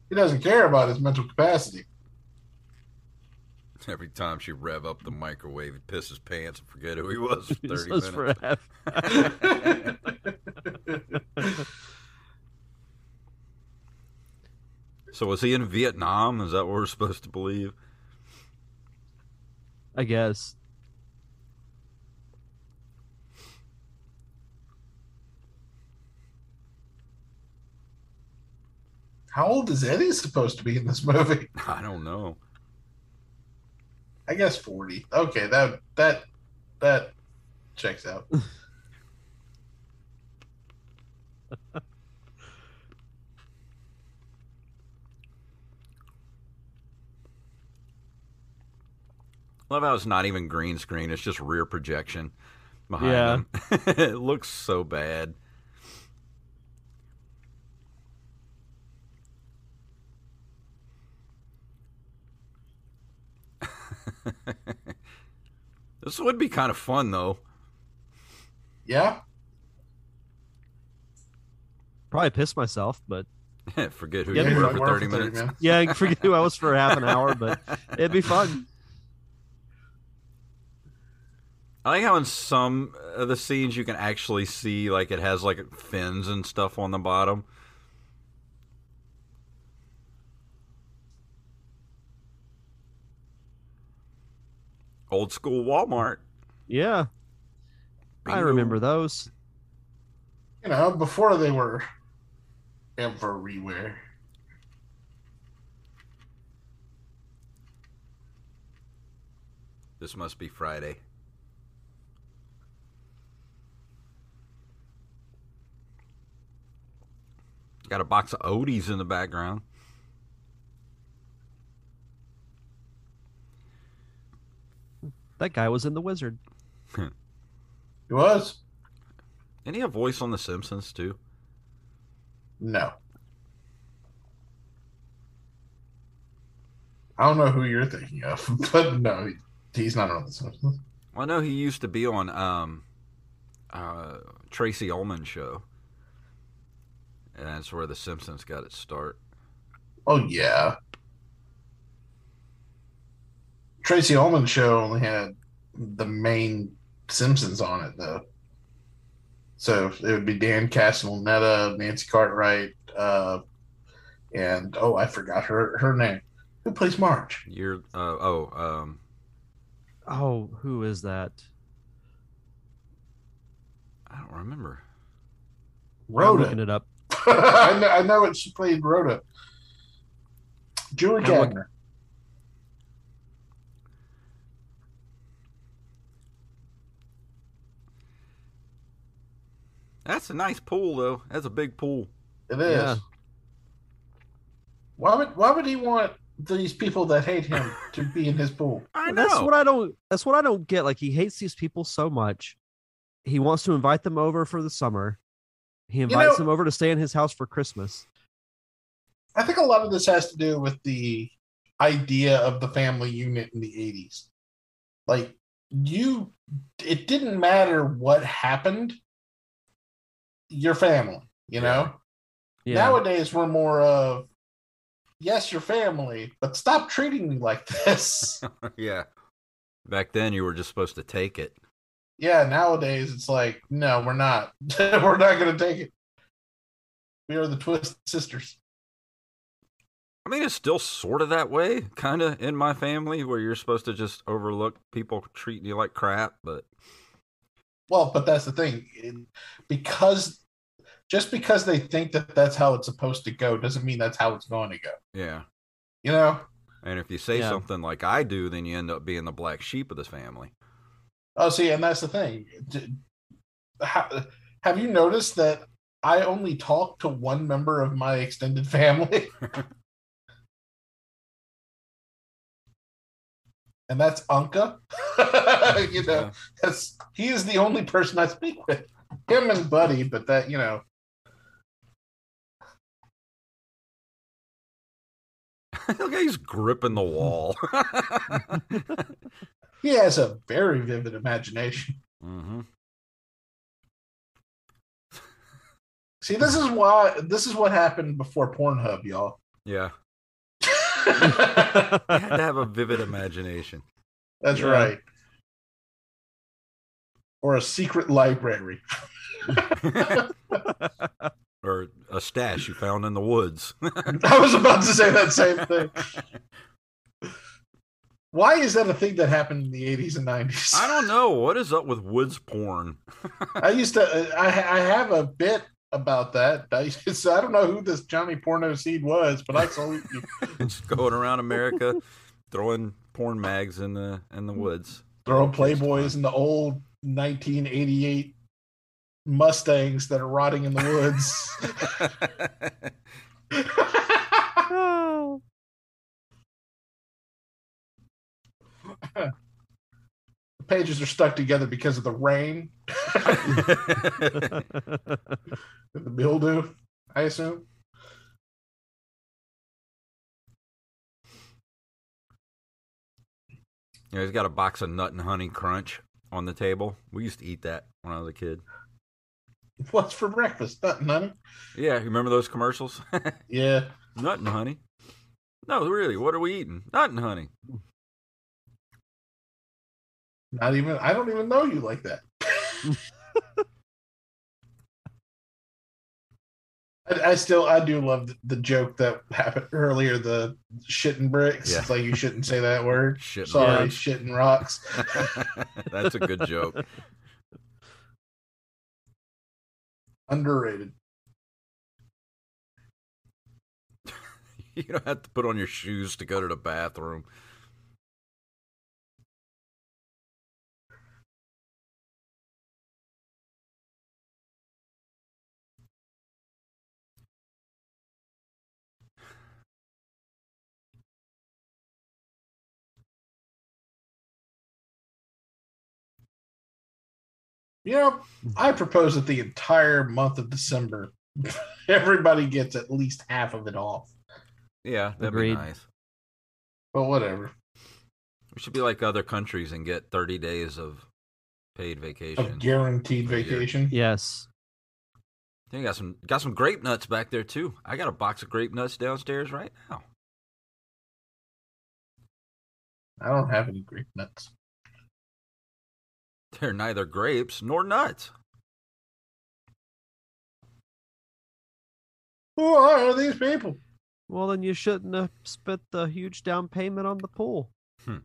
He doesn't care about his mental capacity. Every time she rev up the microwave, he pisses his pants and forget who he was for 30 says for minutes. So was he in Vietnam? Is that what we're supposed to believe? I guess. How old is Eddie supposed to be in this movie? I don't know. I guess forty. Okay, that that that checks out. Love how it's not even green screen; it's just rear projection behind Yeah. him. it looks so bad. this would be kind of fun, though. Yeah, Probably piss myself, but Forget who Yeah, you you were like for were 30 minutes. yeah, forget who I was for half an hour, but it'd be fun. I like how in some of the scenes you can actually see like it has like fins and stuff on the bottom. Old school Walmart. Yeah, I remember those. you know, before they were everywhere. This must be Friday. Got a box of Odies in the background. That guy was in The Wizard. He was Didn't he have voice on The Simpsons too? no. I don't know who you're thinking of, but no, he's not on the Simpsons. Well, I know he used to be on um, uh, Tracey Ullman show, and that's where The Simpsons got its start. Oh yeah. Tracey Ullman show only had the main Simpsons on it though. So it would be Dan Castellaneta, Nancy Cartwright, uh, and oh, I forgot her her name. Who plays Marge? You're uh, oh um, Oh, who is that? I don't remember. I'm Rhoda. looking it up. I know, I know it. She played Rhoda. Julie I'm That's a nice pool though. That's a big pool. It is. Yeah. Why would Why would he want these people that hate him to be in his pool? I know. That's what I don't. That's what I don't get. Like he hates these people so much. He wants to invite them over for the summer. He invites know- them over to stay in his house for Christmas. I think a lot of this has to do with the idea of the family unit in the 80s. Like, you, it didn't matter what happened, your family, you know? Yeah. Nowadays, we're more of, yes, your family, but stop treating me like this. yeah. Back then, you were just supposed to take it. yeah, nowadays, it's like, no, we're not. we're not going to take it. We are the Twist Sisters. I mean, it's still sort of that way, kind of in my family, where you're supposed to just overlook people treating you like crap. But Well, but that's the thing. Because just because they think that that's how it's supposed to go doesn't mean that's how it's going to go. yeah, You know? and if you say Yeah. something like I do, then you end up being the black sheep of this family. Oh, see, and that's the thing. Have you noticed that I only talk to one member of my extended family? and that's Anka. you know, Yeah. that's he is the only person I speak with. Him and Buddy, but that you know, Look, how he's gripping the wall. he has a very vivid imagination. hmm See, this is why this is what happened before Pornhub, y'all. Yeah, you had to have a vivid imagination. That's Yeah. right. Or a secret library. or a stash you found in the woods. I was about to say that same thing. Why is that a thing that happened in the 80s and 90s? I don't know what is up with woods porn. I used to, uh, I, I have a bit about that. I, so I don't know who this Johnny Porno Seed was, but I saw Just going around America, throwing porn mags in the in the woods. throw Playboys in the old 1988 Mustangs that are rotting in the woods. Oh. The pages are stuck together because of the rain and the mildew, I assume. Yeah, he's got a box of nut and honey crunch on the table. We used to eat that when I was a kid. What's for breakfast? Nut and honey. Yeah, you remember those commercials? Yeah. nut and honey. No, really, what are we eating? Nut and honey. Not even, I don't even know you like that. I, I still, I do love the, the joke that happened earlier the shitting bricks. Yeah. It's like you shouldn't say that word. Shitting Sorry, shitting rocks. That's a good joke. Underrated. You don't have to put on your shoes to go to the bathroom. You know, I propose that the entire month of December, everybody gets at least half of it off. Yeah, that'd Agreed. be nice. But whatever. We should be like other countries and get 30 days of paid vacation. Of guaranteed Per year. vacation. yes. I think got some got some grape nuts back there too. I got a box of grape nuts downstairs right now. I don't have any Greek nuts. They're neither grapes nor nuts. Who are these people? Well, then you shouldn't have spent the huge down payment on the pool. Hmm.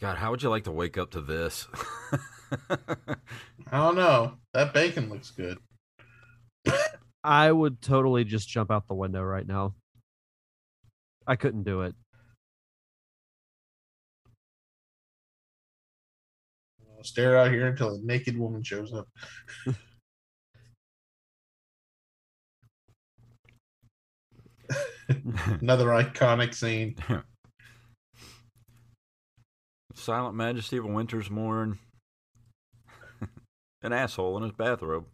God, how would you like to wake up to this? I don't know. That bacon looks good. I would totally just jump out the window right now. I couldn't do it. I'll stare out here until a naked woman shows up. Another iconic scene. Silent Majesty of a Winter's Morn. An asshole in his bathrobe.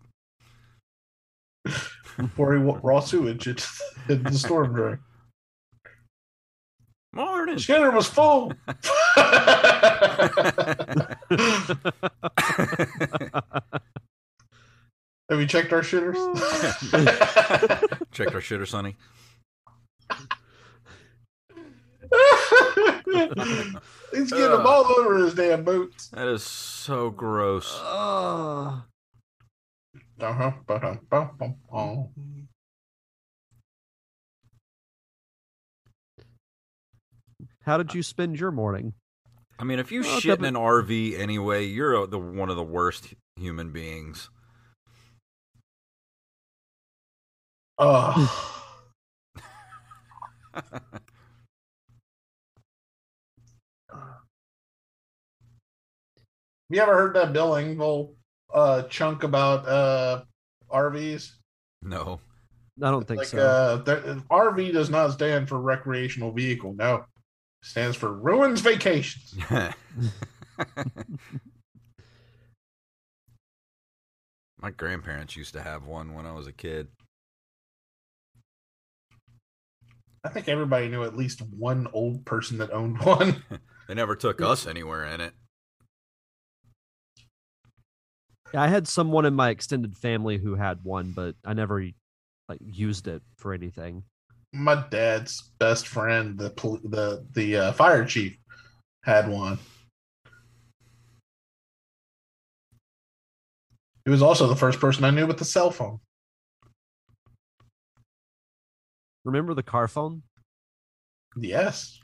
Before he wa- raw sewage at the storm drain. Morning. Skinner was full. Have you checked our shooters? checked our shooter, Sonny. He's getting uh, them all over his damn boots. That is so gross. Uh. Uh-huh, How did you spend your morning? I mean, if you Well, shit in an RV anyway, you're uh, the one of the worst human beings. Oh. you ever heard that Bill Engvall uh, chunk about uh, RVs? No. I don't think like so. uh, there, RV does not stand for recreational vehicle. No, it stands for ruins vacations. My grandparents used to have one when I was a kid. I think everybody knew at least one old person that owned one. They never took us anywhere in it. Yeah, I had someone in my extended family who had one, but I never like used it for anything. My dad's best friend, the the the uh, fire chief, had one. He was also the first person I knew with a cell phone. Remember the car phone? Yes.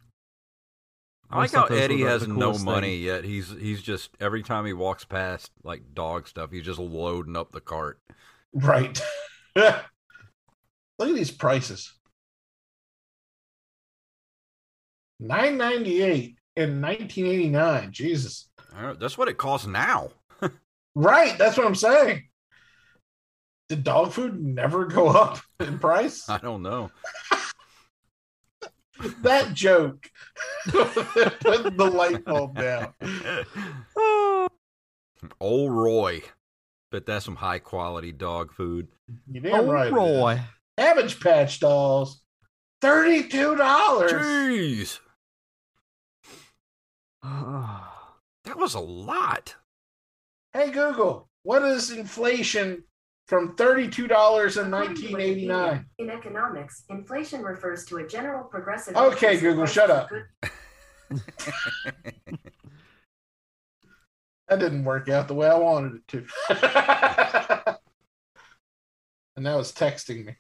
I like how Eddie has no coolest thing. money yet. He's he's just every time he walks past like dog stuff, he's just loading up the cart. Right. Look at these prices. Nine ninety eight in nineteen eighty nine. Jesus. I don't- That's what it costs now. Right. That's what I'm saying. Did dog food never go up in price? I don't know. that joke put the light bulb down. Old oh, Roy. Bet that's some high quality dog food. You damn oh, right. it is. Roy. Cabbage Patch dolls, thirty-two dollars. Jeez. That was a lot. Hey Google, what is inflation from thirty-two dollars in nineteen eighty-nine? In economics, inflation refers to a general progressive. Okay, Google, shut up. That didn't work out the way I wanted it to. and now it's texting me.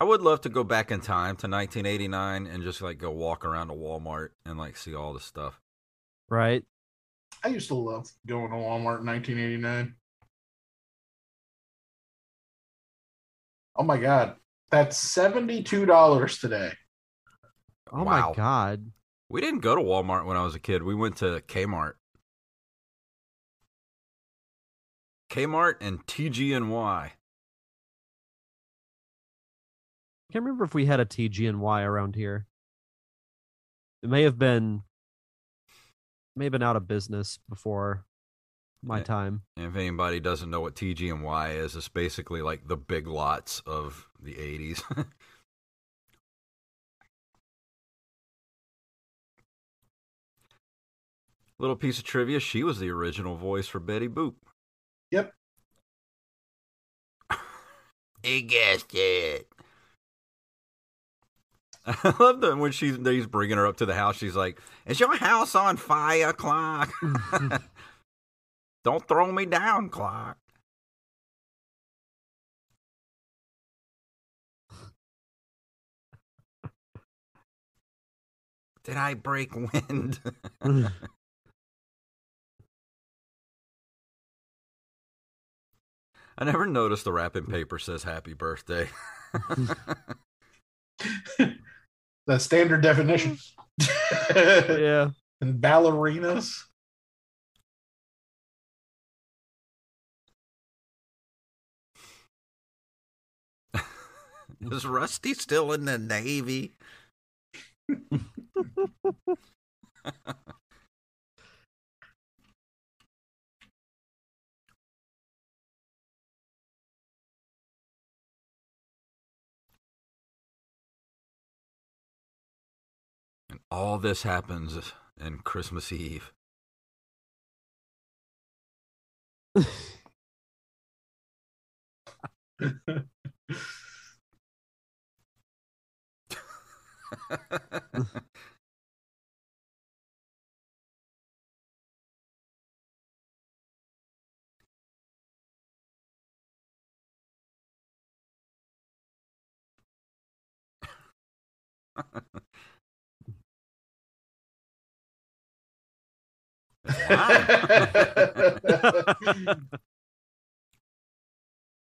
I would love to go back in time to 1989 and just like go walk around a Walmart and like see all the stuff. Right? I used to love going to Walmart in 1989. Oh my god, that's seventy-two dollars today. Oh Wow. my god. We didn't go to Walmart when I was a kid. We went to Kmart. Kmart and TG&Y. Can't remember if we had a TG&Y around here. It may have been may have been out of business before my Yeah. time. And if anybody doesn't know what TG&Y is, it's basically like the big lots of the 80s. Little piece of trivia, she was the original voice for Betty Boop. Yep. he guessed it. I love that when she's he's bringing her up to the house. She's like, "Is your house on fire, Clark? Don't throw me down, Clark." Did I break wind? I never noticed the wrapping paper says "Happy Birthday." The standard definition. Mm. yeah. and ballerinas. Is Rusty still in the Navy? All this happens in Christmas Eve.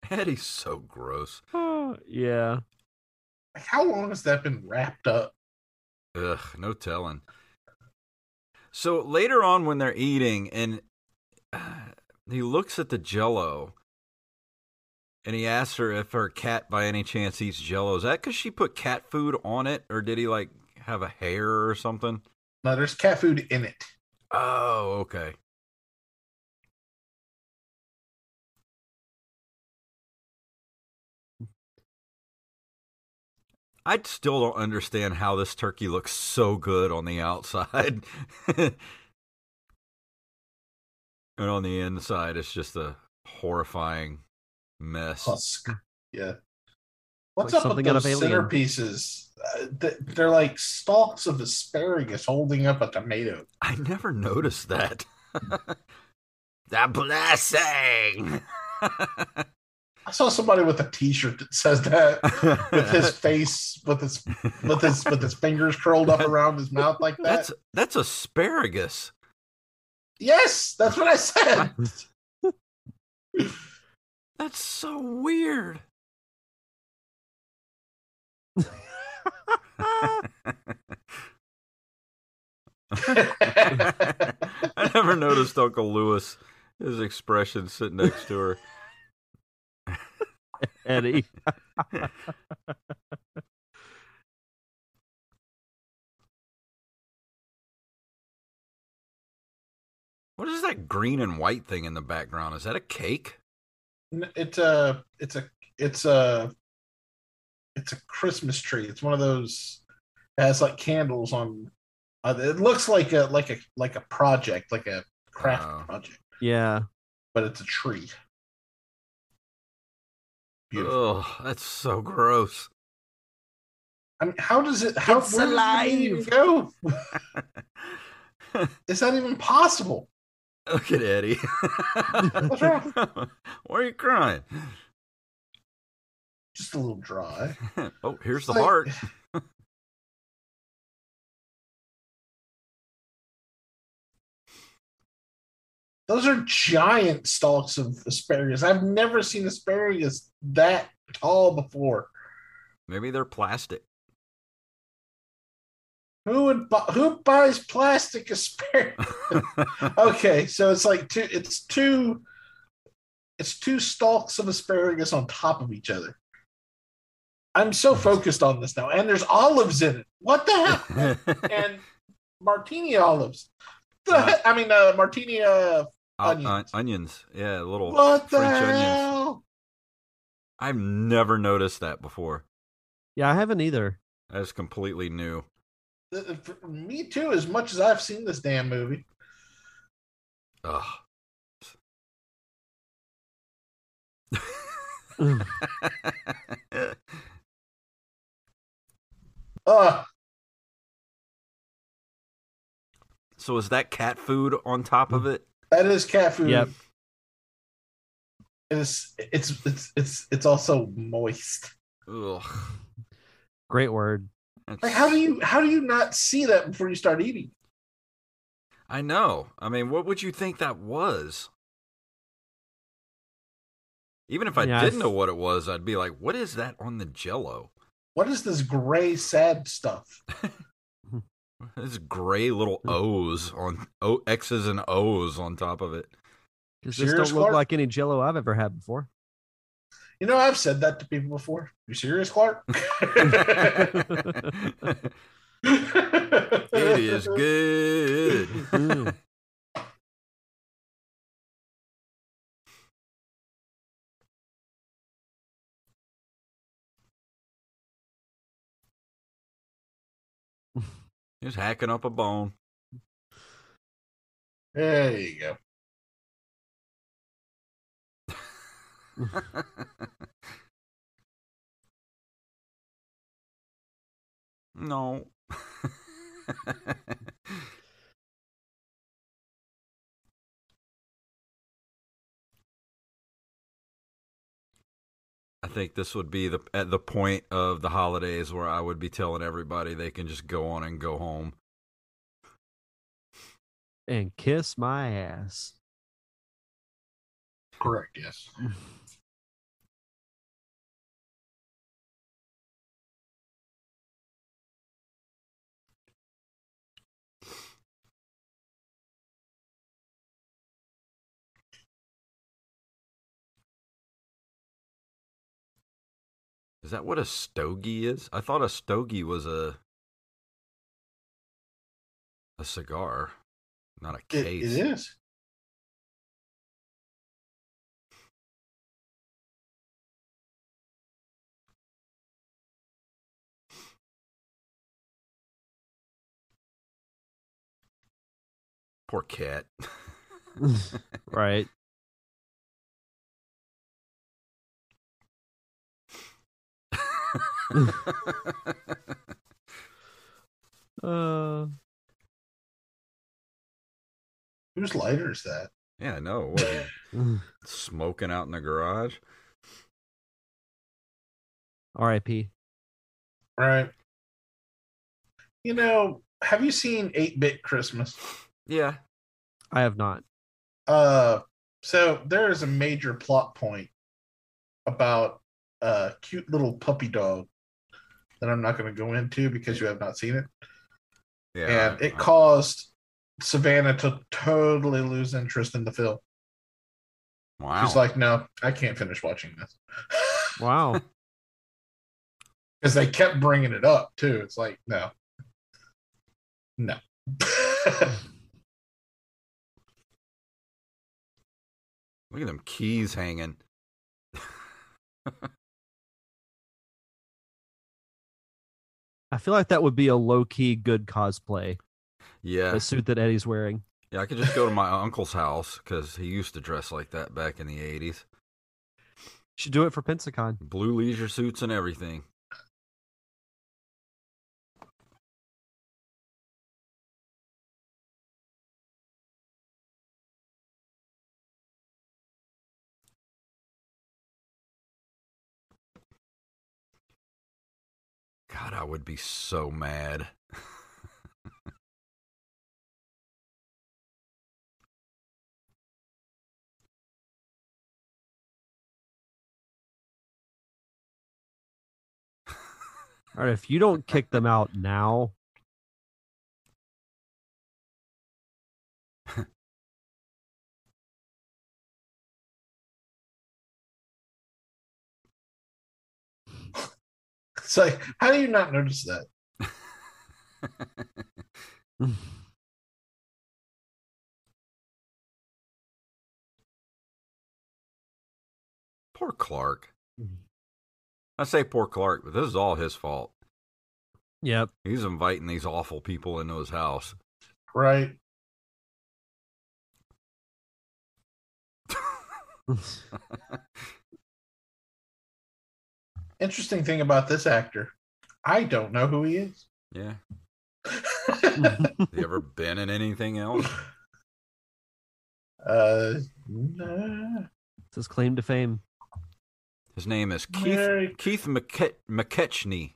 Eddie's so gross. Oh, yeah. How long has that been wrapped up? Ugh, no telling. So later on, when they're eating, and uh, he looks at the Jello, and he asks her if her cat, by any chance, eats Jello. Is that because she put cat food on it, or did he like have a hair or something? No, there's cat food in it. Oh, okay. I still don't understand how this turkey looks so good on the outside. and on the inside, it's just a horrifying mess. Husk. Yeah. What's Like up with something out those of centerpieces? Uh, they're like stalks of asparagus holding up a tomato. I never noticed that. the blessing. I saw somebody with a T-shirt that says that with his face, with his with his with his fingers curled up around his mouth like that. That's that's asparagus. yes, that's what I said. That's so weird. I never noticed Uncle Lewis, his expression sitting next to her. Eddie. What is that green and white thing in the background? Is that a cake? It's a it's a it's a it's a Christmas tree. It's one of those it has like candles on. Uh, it looks like a like a like a project, like a craft Oh. project, Yeah. but it's a tree. Beautiful. Oh, that's so gross. I mean, how does it? How It's where does it go? Is that even possible? Look at Eddie. What's wrong? Why are you crying? Just a little dry. Oh, here's the Like- heart. Those are giant stalks of asparagus. I've never seen asparagus that tall before. Maybe they're plastic. Who would who buys plastic asparagus? okay, so it's like two. It's two. It's two stalks of asparagus on top of each other. I'm so focused on this now, and there's olives in it. What the hell? and martini olives. The Uh, I mean, uh, martini. Uh, Uh, Onions. uh, onions. Yeah, little what the French onions. hell? I've never noticed that before. Yeah, I haven't either. That's completely new. Uh, for Me too. As much as I've seen this damn movie, Ugh. uh, so is that cat food on top of it? that is cat food. Yep. It is. It's it's it's it's also moist. Ugh. Great word. Like, how do you how do you not see that before you start eating? I know. I mean, what would you think that was? Even if I Yeah, didn't f- know what it was, I'd be like, "What is that on the Jello?" What is this gray sad stuff? This gray little hmm. O's on O X's and O's on top of it. Because this don't look Clark? like any Jello I've ever had before. You know, I've said that to people before. You serious, Clark? It is good. Hmm. Just hacking up a bone. There you go. no. think this would be the at the point of the holidays where I would be telling everybody they can just go on and go home. And kiss my ass. Correct. Yes. Is that what a stogie is? I thought a stogie was a a cigar, not a It, case. it is. Poor cat. right. Uh, Whose lighter is that? yeah, I know. Smoking out in the garage? R.I.P. Right. You know, have you seen 8 Bit Christmas? Yeah. I have not. Uh, so there is a major plot point about a cute little puppy dog that I'm not going to go into because you have not seen it. Yeah. and it I- caused Savannah to totally lose interest in the film. wow. She's like, no, I can't finish watching this. Wow. Because they kept bringing it up too. It's like, no. No. Look at them keys hanging. I feel like that would be a low key good cosplay. Yeah. The suit that Eddie's wearing. Yeah, I could just go to my uncle's house because he used to dress like that back in the 80s. Should do it for Pensacon. Blue leisure suits and everything. I would be so mad. All right, if you don't kick them out now, it's like, how do you not notice that? Poor Clark. Mm-hmm. I say poor Clark, but this is all his fault. yep. He's inviting these awful people into his house. Right. Interesting thing about this actor, I don't know who he is. Yeah. Have you ever been in anything else? uh, nah. It's his claim to fame. His name is Keith Mary- Keith McKe- MacKechnie.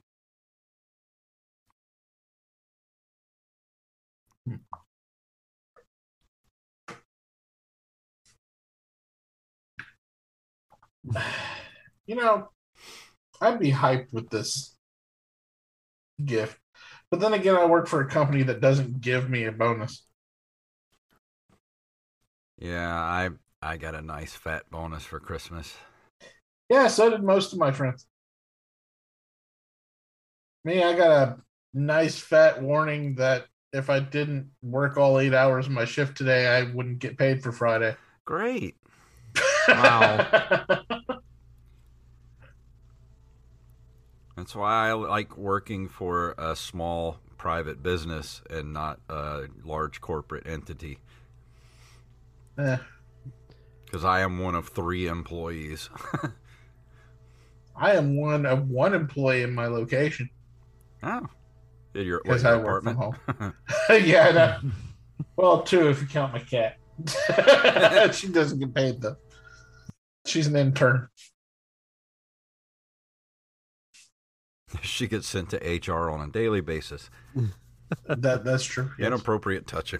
you know, I'd be hyped with this gift. But then again, I work for a company that doesn't give me a bonus. Yeah, I I got a nice fat bonus for Christmas. Yeah, so did most of my friends. Me, I got a nice fat warning that if I didn't work all eight hours of my shift today, I wouldn't get paid for Friday. Great. Wow. That's why I like working for a small private business and not a large corporate entity Eh, because I am one of three employees. I am one of one employee in my location. oh, in your, what, I work from apartment? yeah, know. Well, two if you count my cat. she doesn't get paid though. She's an intern. She gets sent to HR on a daily basis. That that's true. yes. Inappropriate touching.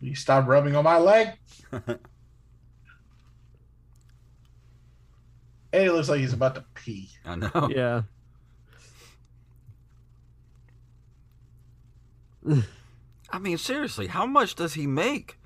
You stop rubbing on my leg. Eddie looks like he's about to pee. I know. Yeah. I mean, seriously, how much does he make?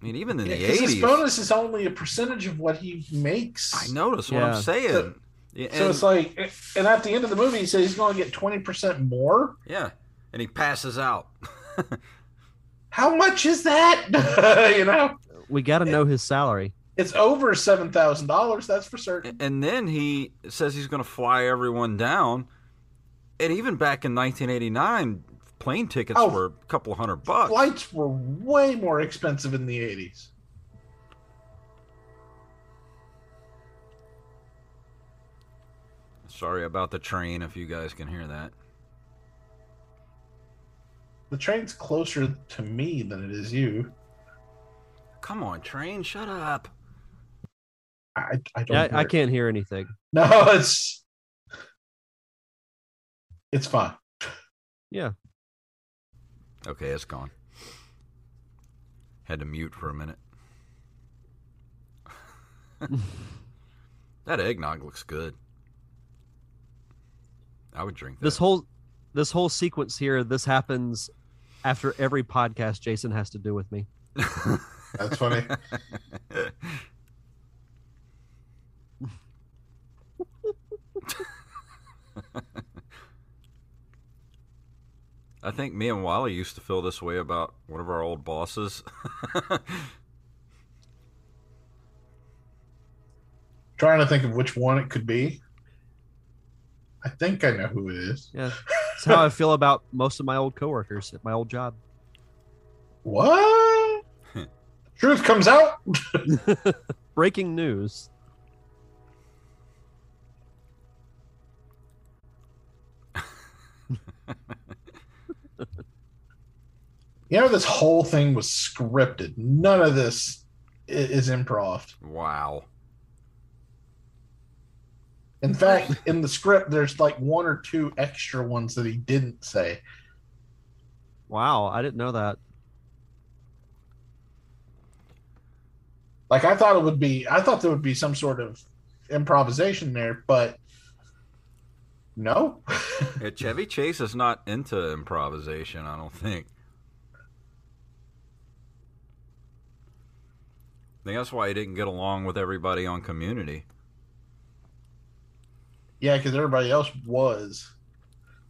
I mean, even in Yeah, the 'cause his bonus is only a percentage of what he makes. I notice what Yeah. I'm saying. So- Yeah, So and- it's like, and at the end of the movie, he says he's going to get twenty percent more. yeah, and he passes out. How much is that? you know, We got to know his salary. it's over seven thousand dollars. That's for certain. and then he says he's going to fly everyone down. And even back in 1989, plane tickets Oh. were a couple hundred bucks. Flights were way more expensive in the eighties. Sorry about the train if you guys can hear that. The train's closer to me than it is you. Come on, train, shut up. I, I don't. Yeah, I, I can't hear anything. No, it's it's fine. Yeah. Okay, it's gone. Had to mute for a minute. that eggnog looks good. I would drink that. This whole this whole sequence here, this happens after every podcast Jason has to do with me. That's funny. I think me and Wally used to feel this way about one of our old bosses. Trying to think of which one it could be. I think I know who it is. Yeah. That's how I feel about most of my old coworkers at my old job. What? Truth comes out. Breaking news. You know, this whole thing was scripted. None of this i- is improv. wow. In fact, in the script, there's like one or two extra ones that he didn't say. Wow, I didn't know that. Like I thought it would be, I thought there would be some sort of improvisation there, but no. Yeah, Chevy Chase is not into improvisation, I don't think. I think that's why he didn't get along with everybody on Community. yeah, because everybody else was.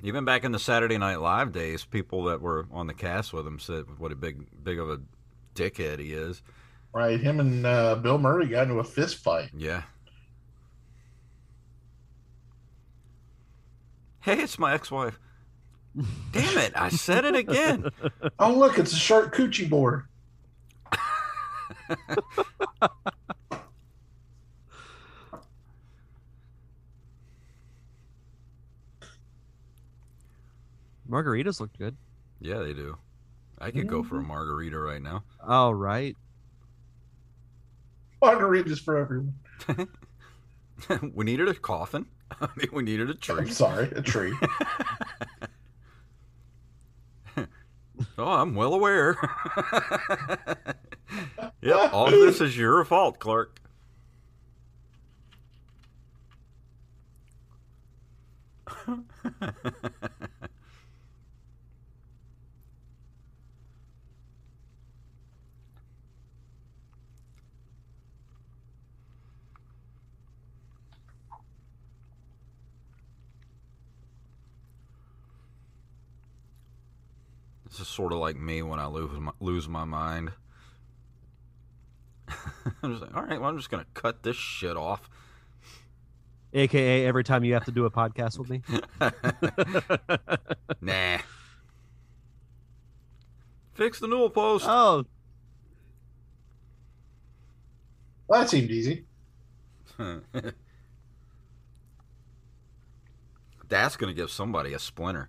Even back in the Saturday Night Live days, people that were on the cast with him said what a big, big of a dickhead he is. Right, him and uh, Bill Murray got into a fist fight. Yeah. Hey, it's my ex-wife. Damn it! I said it again. Oh, look, it's a shark coochie board. Margaritas looked good. Yeah, they do. I could go for a mm-hmm. margarita right now. All right. Margaritas for everyone. we needed a coffin. I mean, we needed a I'm tree. sorry, a tree. Oh, I'm well aware. Yep, all this is your fault, Clark. This is sort of like me when I lose my, lose my mind. I'm just like, all right, well, I'm just gonna cut this shit off. AKA every time you have to do a podcast with me. Nah. Fix the newel post. Oh, Well, that seemed easy. That's gonna give somebody a splinter.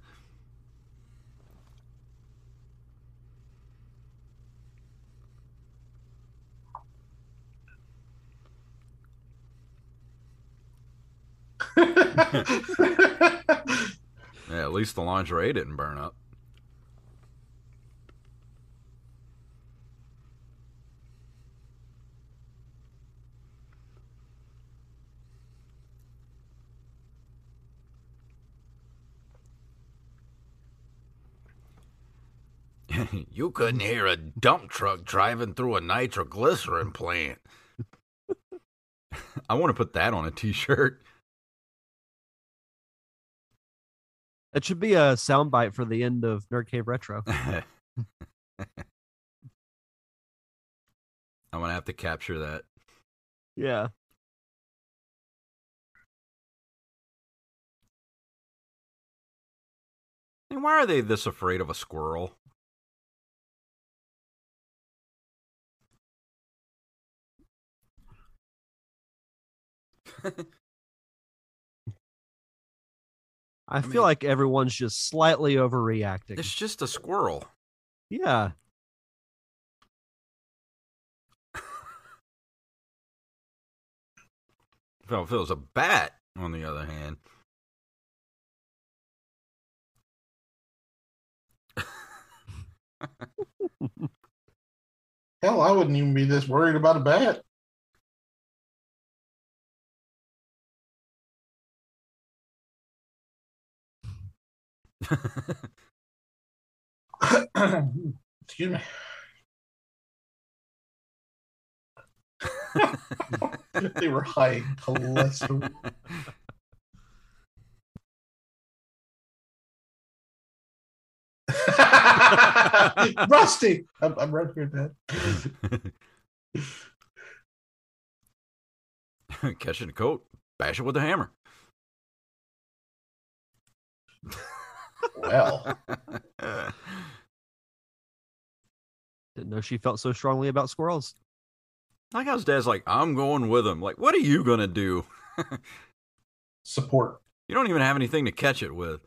Yeah, at least the lingerie didn't burn up. you couldn't hear a dump truck driving through a nitroglycerin plant. I want to put that on a t-shirt. It should be a soundbite for the end of Nerd Cave Retro. I'm gonna have to capture that. Yeah. And why are they this afraid of a squirrel? I, I feel mean- like everyone's just slightly overreacting. It's just a squirrel. Yeah. Well, if it was a bat, on the other hand, Hell, I wouldn't even be this worried about a bat. Excuse me. they were high in cholesterol. Rusty, I'm, I'm right here, Dad. catch it in a coat, bash it with a hammer. Well, Didn't know she felt so strongly about squirrels. like how his dad's like, I'm going with him. Like, what are you gonna do? support. You don't even have anything to catch it with.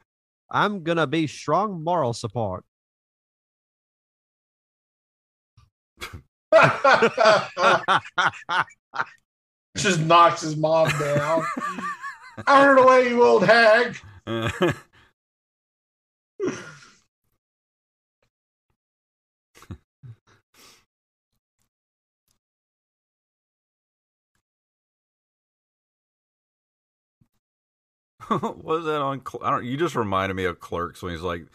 I'm gonna be strong moral support. Just knocks his mom down. Out of the you old hag. what was that on? I don't. You just reminded me of Clerks when he's like,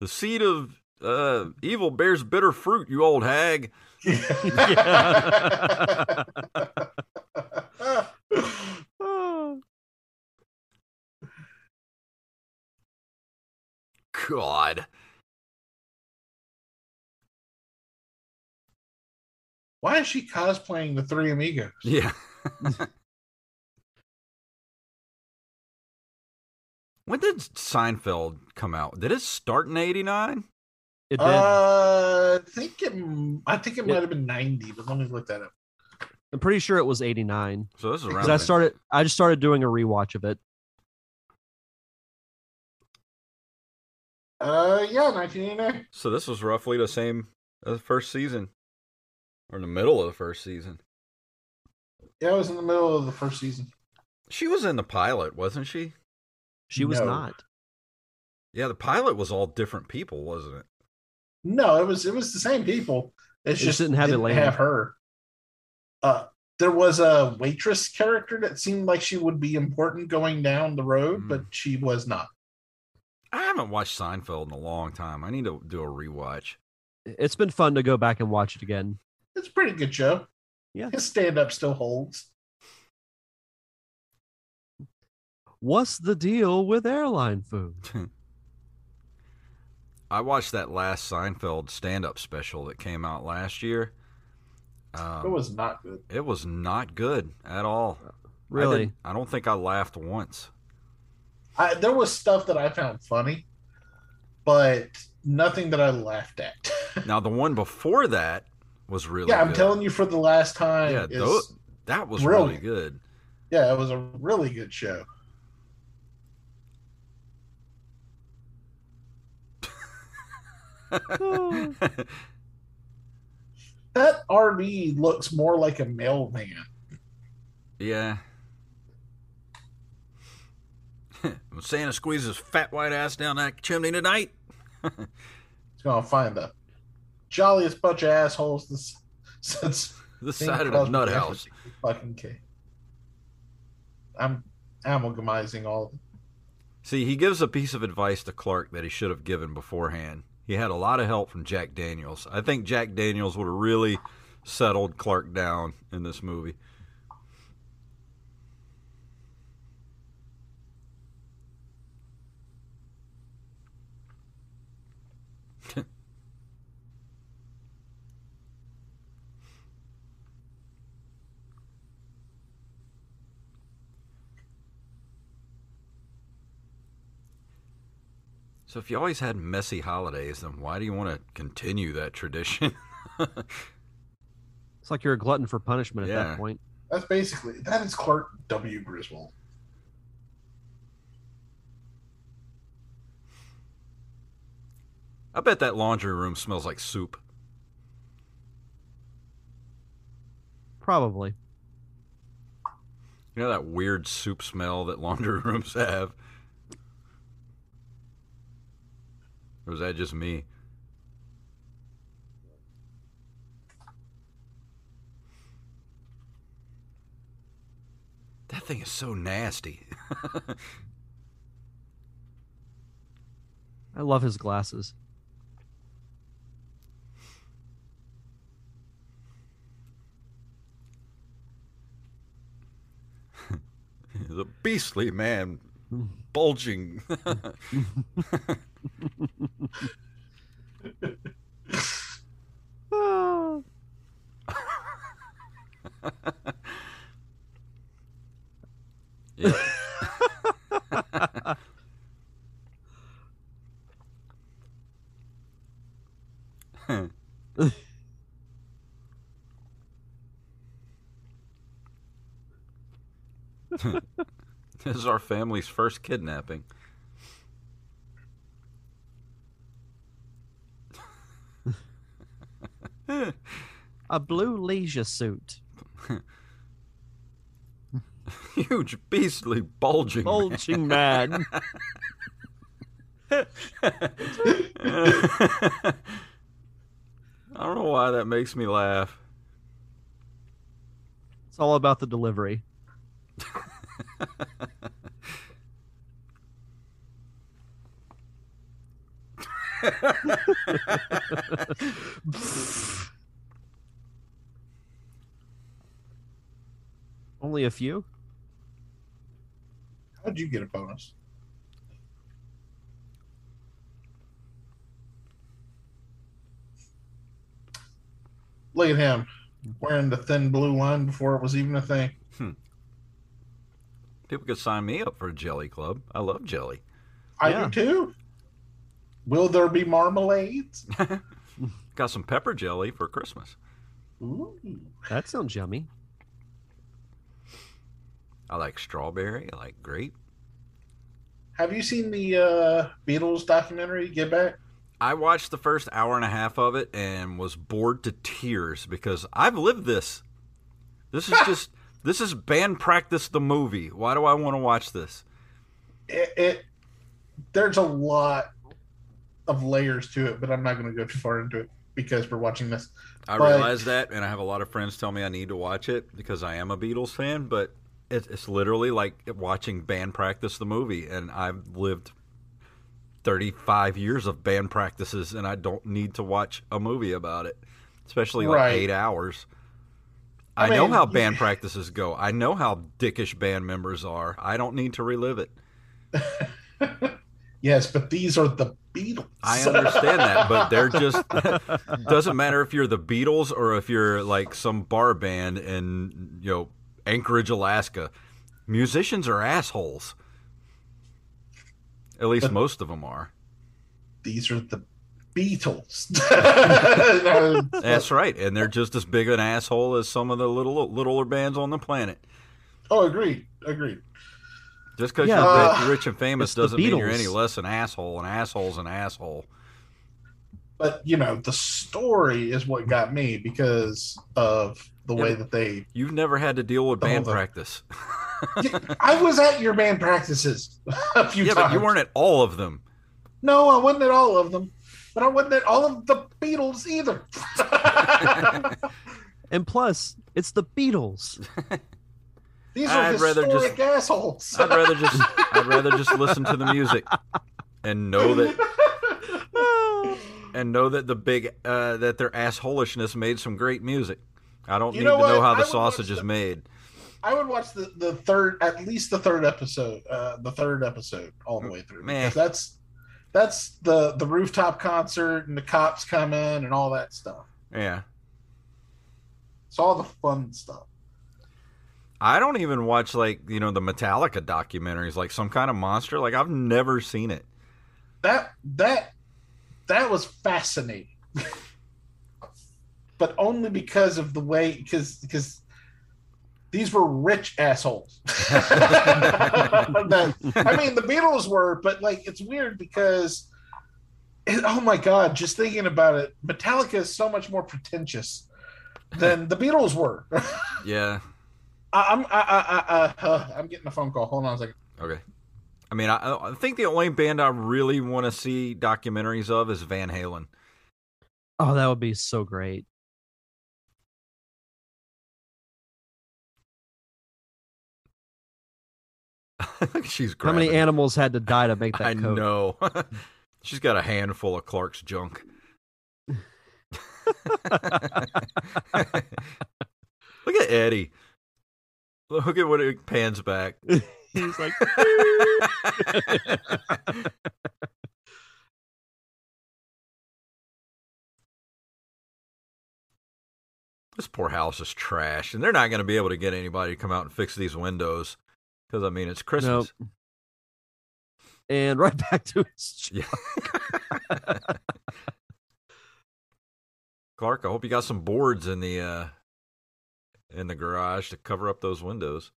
"The seed of uh, evil bears bitter fruit." You old hag. God. Why is she cosplaying the Three Amigos? Yeah. When did Seinfeld come out? Did it start in '89? It did. Uh, I think it. I think it might have been ninety, but let me look that up. I'm pretty sure it was 89. So this is around. Because I started I just started doing a rewatch of it. Uh, yeah, nineteen eighty nine. So this was roughly the same as the first season, or in the middle of the first season. Yeah, I was in the middle of the first season. She was in the pilot, wasn't she? She was No. not. Yeah, the pilot was all different people, wasn't it? No, it was it was the same people. It's It just didn't have Elaine. have her. Uh, there was a waitress character that seemed like she would be important going down the road, Hmm. but she was not. I haven't watched Seinfeld in a long time. I need to do a rewatch. It's been fun to go back and watch it again. It's a pretty good show. Yeah. His stand up still holds. What's the deal with airline food? I watched that last Seinfeld stand-up special that came out last year. Um, it was not good. It was not good at all. Really? didn't- I don't think I laughed once. I, there was stuff that I found funny, but nothing that I laughed at. Now the one before that was really yeah, I'm good. telling you for the last time. Yeah, is- tho- that was brilliant. really good. yeah, it was a really good show. That RV looks more like a mail van. yeah. when Santa squeezes his fat white ass down that chimney tonight. He's gonna find the jolliest bunch of assholes this since the side of the nut house. Fucking K. I'm amalgamizing all of it. See, he gives a piece of advice to Clark that he should have given beforehand. He had a lot of help from Jack Daniels. I think Jack Daniels would have really settled Clark down in this movie. So if you always had messy holidays, then why do you want to continue that tradition? It's like you're a glutton for punishment at Yeah. that point. That's basically that is Clark W. Griswold. I bet that laundry room smells like soup. Probably. You know that weird soup smell that laundry rooms have? Or was that just me? That thing is so nasty. I love his glasses. He's a beastly man, bulging. Ah. yeah. this is our family's first kidnapping. A blue leisure suit. Huge, beastly, bulging. man. Bulging man. I don't know why that makes me laugh. It's all about the delivery. Only a few? How'd you get a bonus? Look at him wearing the thin blue line before it was even a thing. Hmm. People could sign me up for a jelly club. I love jelly. I Yeah. do too. Will there be marmalades? Got some pepper jelly for Christmas. Ooh. That sounds yummy. I like strawberry. I like grape. Have you seen the uh, Beatles documentary, Get Back? I watched the first hour and a half of it and was bored to tears because I've lived this. This is just this is band practice the movie. Why do I want to watch this? It, it there's a lot of layers to it, but I'm not going to go too far into it because we're watching this. I But- realize that, and I have a lot of friends tell me I need to watch it because I am a Beatles fan. But it, it's literally like watching band practice the movie, and I've lived 35 years of band practices, and I don't need to watch a movie about it, especially like Right. eight hours. I I, know mean, how you- band practices go. I know how dickish band members are. I don't need to relive it. Yes, but these are the Beatles. I understand that, but they're just doesn't matter if you're the Beatles or if you're like some bar band in you know Anchorage, Alaska. Musicians are assholes. At least most of them are. these are the Beatles. That's right, and they're just as big an asshole as some of the little littler bands on the planet. oh, agreed, agreed. Just because Yeah, you're but- rich, rich and famous doesn't mean you're any less an asshole. An asshole's an asshole. But you know, the story is what got me because of the Yeah, way that they. You've never had to deal with band practice. I was at your band practices a few yeah, times. but you weren't at all of them. No, I wasn't at all of them. But I wasn't at all of the Beatles either. And plus, it's the Beatles. These are I'd rather just- assholes. I'd rather just I'd rather just listen to the music and know that and know that the big uh, that their assholishness made some great music. I don't You need know to know how the sausage is the- made. I would watch the, the third, at least the third episode, uh, the third episode all the way through. Man, that's that's the the rooftop concert and the cops come in and all that stuff. Yeah. It's all the fun stuff. I don't even watch like, you know, the Metallica documentaries like some kind of monster. Like I've never seen it. That that that was fascinating, but only because of the way because because these were rich assholes. That- I mean, the Beatles were, but like it's weird because it- oh my god, just thinking about it, Metallica is so much more pretentious than the Beatles were. Yeah. I, I'm I, I, I, uh, I'm getting a phone call. Hold on a second. Okay. I mean, I, I think the only band I really want to see documentaries of is Van Halen. Oh, that would be so great. She's How many animals had to die to make that I coat? know. She's got a handful of Clark's junk. Look at Eddie. Look at what it pans back. He's like, this poor house is trash, and they're not going to be able to get anybody to come out and fix these windows because I mean it's Christmas. and right back to his. Yeah. Clark, I hope you got some boards in the uh in the garage to cover up those windows.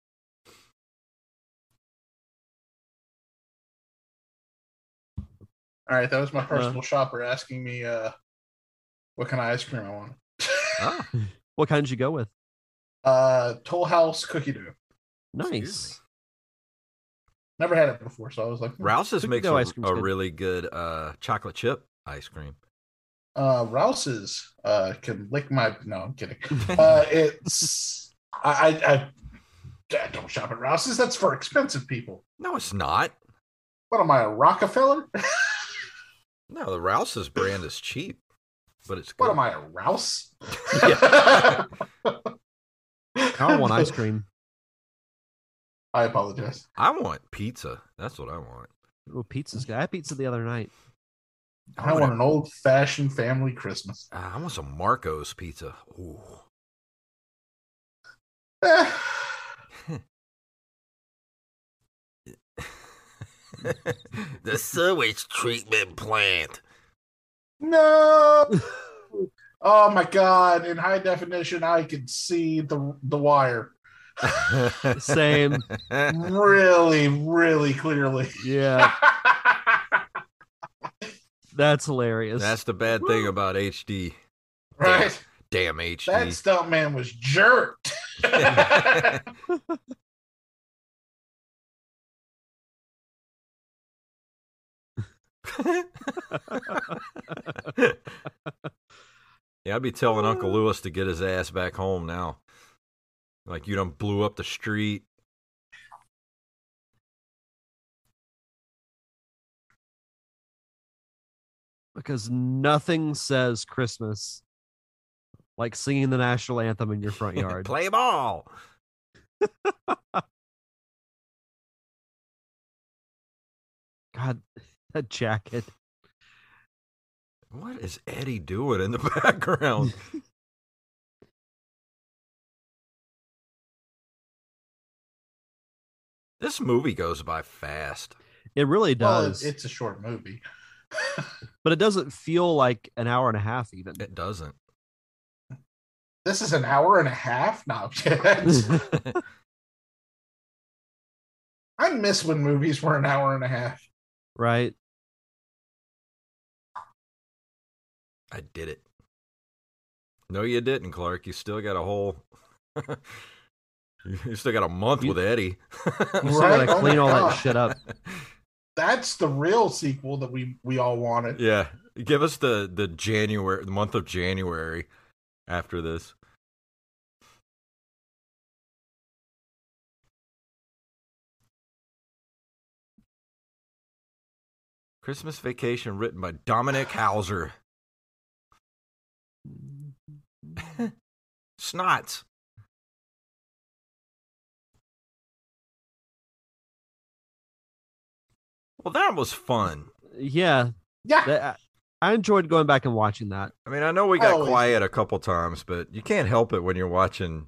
All right, that was my personal shopper asking me uh, what kind of ice cream I want. Ah, What kind did you go with? Uh, Toll House cookie dough. Nice. Never had it before, so I was like, hmm. Rouse's Cookie makes dough a, ice cream's a good. really good uh chocolate chip ice cream. Uh, Rouse's uh, can lick my. No, I'm kidding. Uh, it's I, I, I I don't shop at Rouse's. That's for expensive people. No, it's not. What am I, a Rockefeller? No, the Rouse's brand is cheap, but it's good. what am I, a Rouse? I want ice cream. I apologize. I want pizza. That's what I want. Oh, pizza's good. I had pizza the other night. I want an old fashioned family Christmas. Ah, I want some Marco's pizza. Ooh. The sewage treatment plant. no. Oh my god! In high definition, I could see the the wire Same. really, really clearly. Yeah, that's hilarious. That's the bad thing about HD. right? Damn HD. That stuntman was jerked. yeah, I'd be telling Uncle Lewis to get his ass back home now. Like you done blew up the street. Because nothing says Christmas like singing the national anthem in your front yard. Play ball. God, that jacket. What is Eddie doing in the background? this movie goes by fast. It really does, it- it's a short movie. but it doesn't feel like an hour and a half even. It doesn't. This is an hour and a half. No, I miss when movies were an hour and a half. right? I did it. No, you didn't, Clark. You still got a whole You still got a month with Eddie. You still Right? gotta Oh clean my all that shit up. That's the real sequel that we we all wanted. yeah, give us the the January, the month of January after this. Christmas Vacation, written by Dominic Hauser. Snots. Well, that was fun. Yeah, Yeah. that- I enjoyed going back and watching that. I mean, I know we got always- quiet a couple times, but you can't help it when you're watching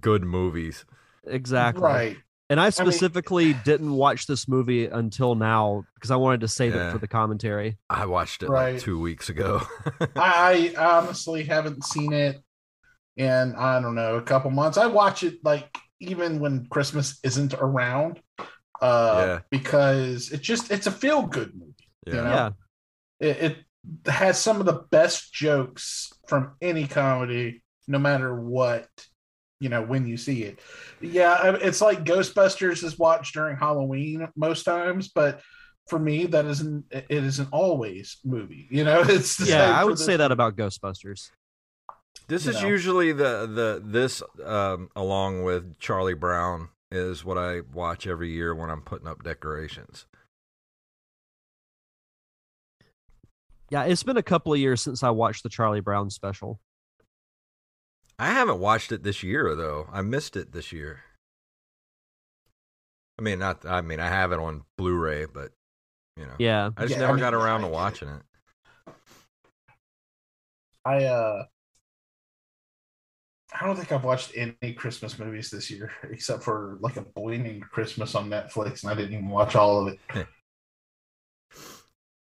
good movies. Exactly. Right. And I mean- specifically didn't watch this movie until now because I wanted to save Yeah. it for the commentary. I watched it Right. like two weeks ago. I, I honestly haven't seen it in I don't know a couple months. I watch it like even when Christmas isn't around, uh, Yeah. because it just it's a feel good movie. yeah. You know? Yeah. It, it has some of the best jokes from any comedy, no matter what. You know when you see it, yeah, it's like Ghostbusters is watched during Halloween most times, but for me that isn't it isn't always movie. You know, it's the Yeah, I would say that about Ghostbusters. This you is know. usually the the this um, along with Charlie Brown is what I watch every year when I'm putting up decorations. Yeah, it's been a couple of years since I watched the Charlie Brown special. I haven't watched it this year though. I missed it this year. I mean, not. I mean, I have it on Blu-ray, but you know, Yeah. I just Yeah, never I mean, got around to watching it. I uh I don't think I've watched any Christmas movies this year except for like a boy named Christmas on Netflix, and I didn't even watch all of it.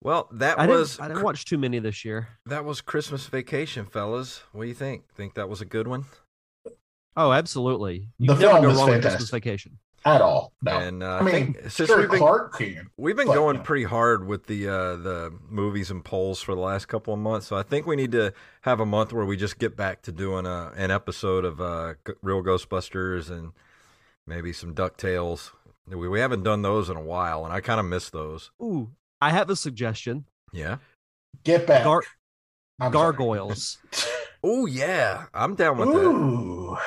Well, that I was didn't I didn't watch too many this year. that was Christmas Vacation, fellas. What do you think? Think that was a good one? Oh, absolutely. You The can film go is wrong with Christmas fantastic. Vacation. At all. No. And uh, I mean, think since sure, we've been Clark can. We've been But, going no. pretty hard with the uh, the movies and polls for the last couple of months, so I think we need to have a month where we just get back to doing a, an episode of uh, Real Ghostbusters and maybe some Ducktales. We, we haven't done those in a while, and I kind of miss those. Ooh, I have a suggestion. Yeah. Get back. Gar- Gargoyles. Oh yeah, I'm down with that.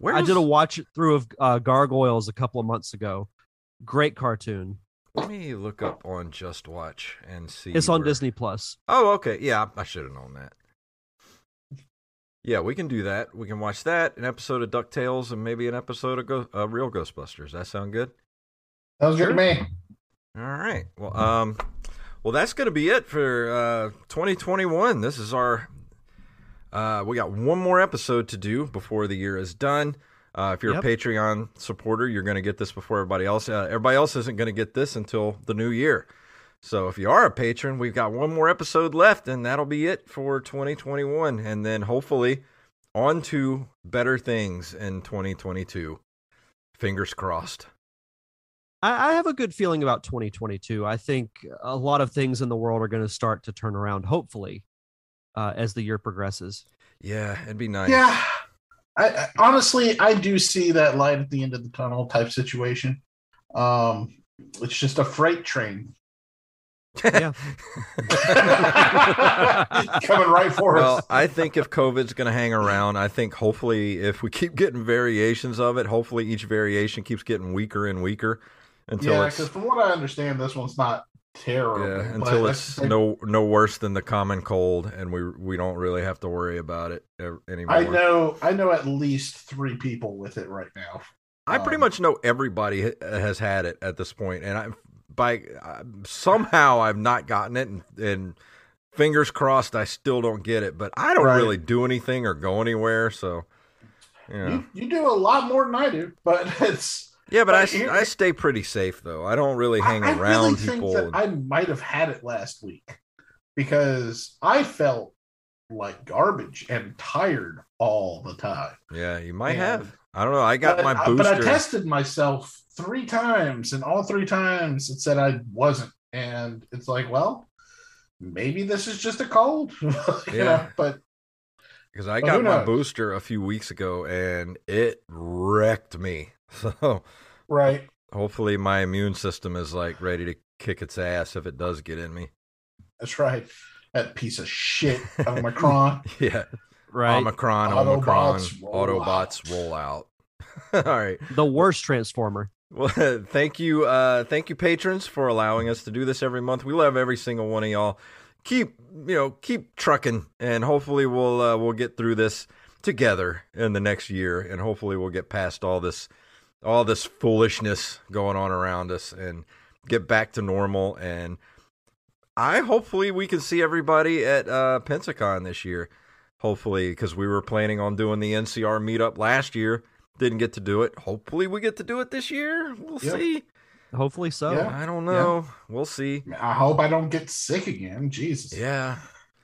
Ooh. Where I is- did a watch through of uh, Gargoyles a couple of months ago. Great cartoon. Let me look up on Just Watch and see. It's on where- Disney Plus. Oh, okay. Yeah, I should have known that. Yeah, we can do that. We can watch that, an episode of DuckTales, and maybe an episode of Go- uh, Real Ghostbusters. That sound good? That was good to me. All right. Well, um, well, that's going to be it for uh, 2021. This is our. Uh, we got one more episode to do before the year is done. Uh, if you're Yep. a Patreon supporter, you're going to get this before everybody else. Uh, everybody else isn't going to get this until the new year. So if you are a patron, we've got one more episode left, and that'll be it for 2021. And then hopefully on to better things in 2022. Fingers crossed. I, I have a good feeling about 2022. I think a lot of things in the world are going to start to turn around, hopefully, uh, as the year progresses. Yeah, it'd be nice. Yeah. I, I honestly I do see that light at the end of the tunnel type situation. Um it's just a freight train Yeah. coming right for well, us. I think if COVID's going to hang around, I think hopefully if we keep getting variations of it, hopefully each variation keeps getting weaker and weaker until yeah, it's because from what I understand, this one's not terrible. yeah, until it's no no worse than the common cold, and we we don't really have to worry about it anymore. I know, I know at least three people with it right now. I pretty Um, much know everybody has had it at this point, and I by uh, somehow I've not gotten it, and, and fingers crossed I still don't get it. But I don't Right. really do anything or go anywhere, so yeah. You, you do a lot more than I do, but it's Yeah, but I, But s- here- I stay pretty safe though. I don't really hang I, I around really people. think that I might have had it last week because I felt like garbage and tired all the time. yeah, you might Yeah. have. I don't know. I got but, my booster. but I tested myself three times, and all three times it said I wasn't. And it's like, well, maybe this is just a cold. Yeah. know, but because I got my booster a few weeks ago and it wrecked me. So Right. hopefully my immune system is like ready to kick its ass if it does get in me. That's right. That piece of shit Omicron. Yeah. Right. Omicron, Omicron, Autobots roll Autobots roll out. All right. the worst transformer. Well, thank you, uh, thank you, patrons, for allowing us to do this every month. We love every single one of y'all. Keep, you know, keep trucking, and hopefully we'll uh, we'll get through this together in the next year, and hopefully we'll get past all this all this foolishness going on around us and get back to normal. And I hopefully we can see everybody at uh, Pensacon this year. Hopefully, because we were planning on doing the NCR meetup last year, didn't get to do it. Hopefully, we get to do it this year. We'll Yep. see. Hopefully so. Yeah. I don't know. We'll see. I hope I don't get sick again. Jesus. Yeah.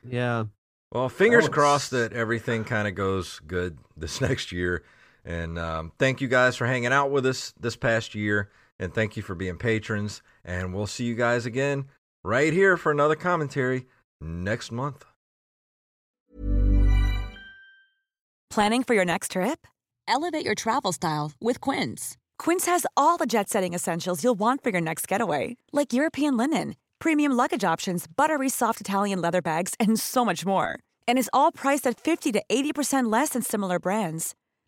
Yeah. Well, fingers That was- crossed that everything kind of goes good this next year. And um, thank you guys for hanging out with us this past year. And thank you for being patrons. And we'll see you guys again right here for another commentary next month. Planning for your next trip? Elevate your travel style with Quince. Quince has all the jet setting essentials you'll want for your next getaway, like European linen, premium luggage options, buttery soft Italian leather bags, and so much more. And is all priced at 50 to 80% less than similar brands.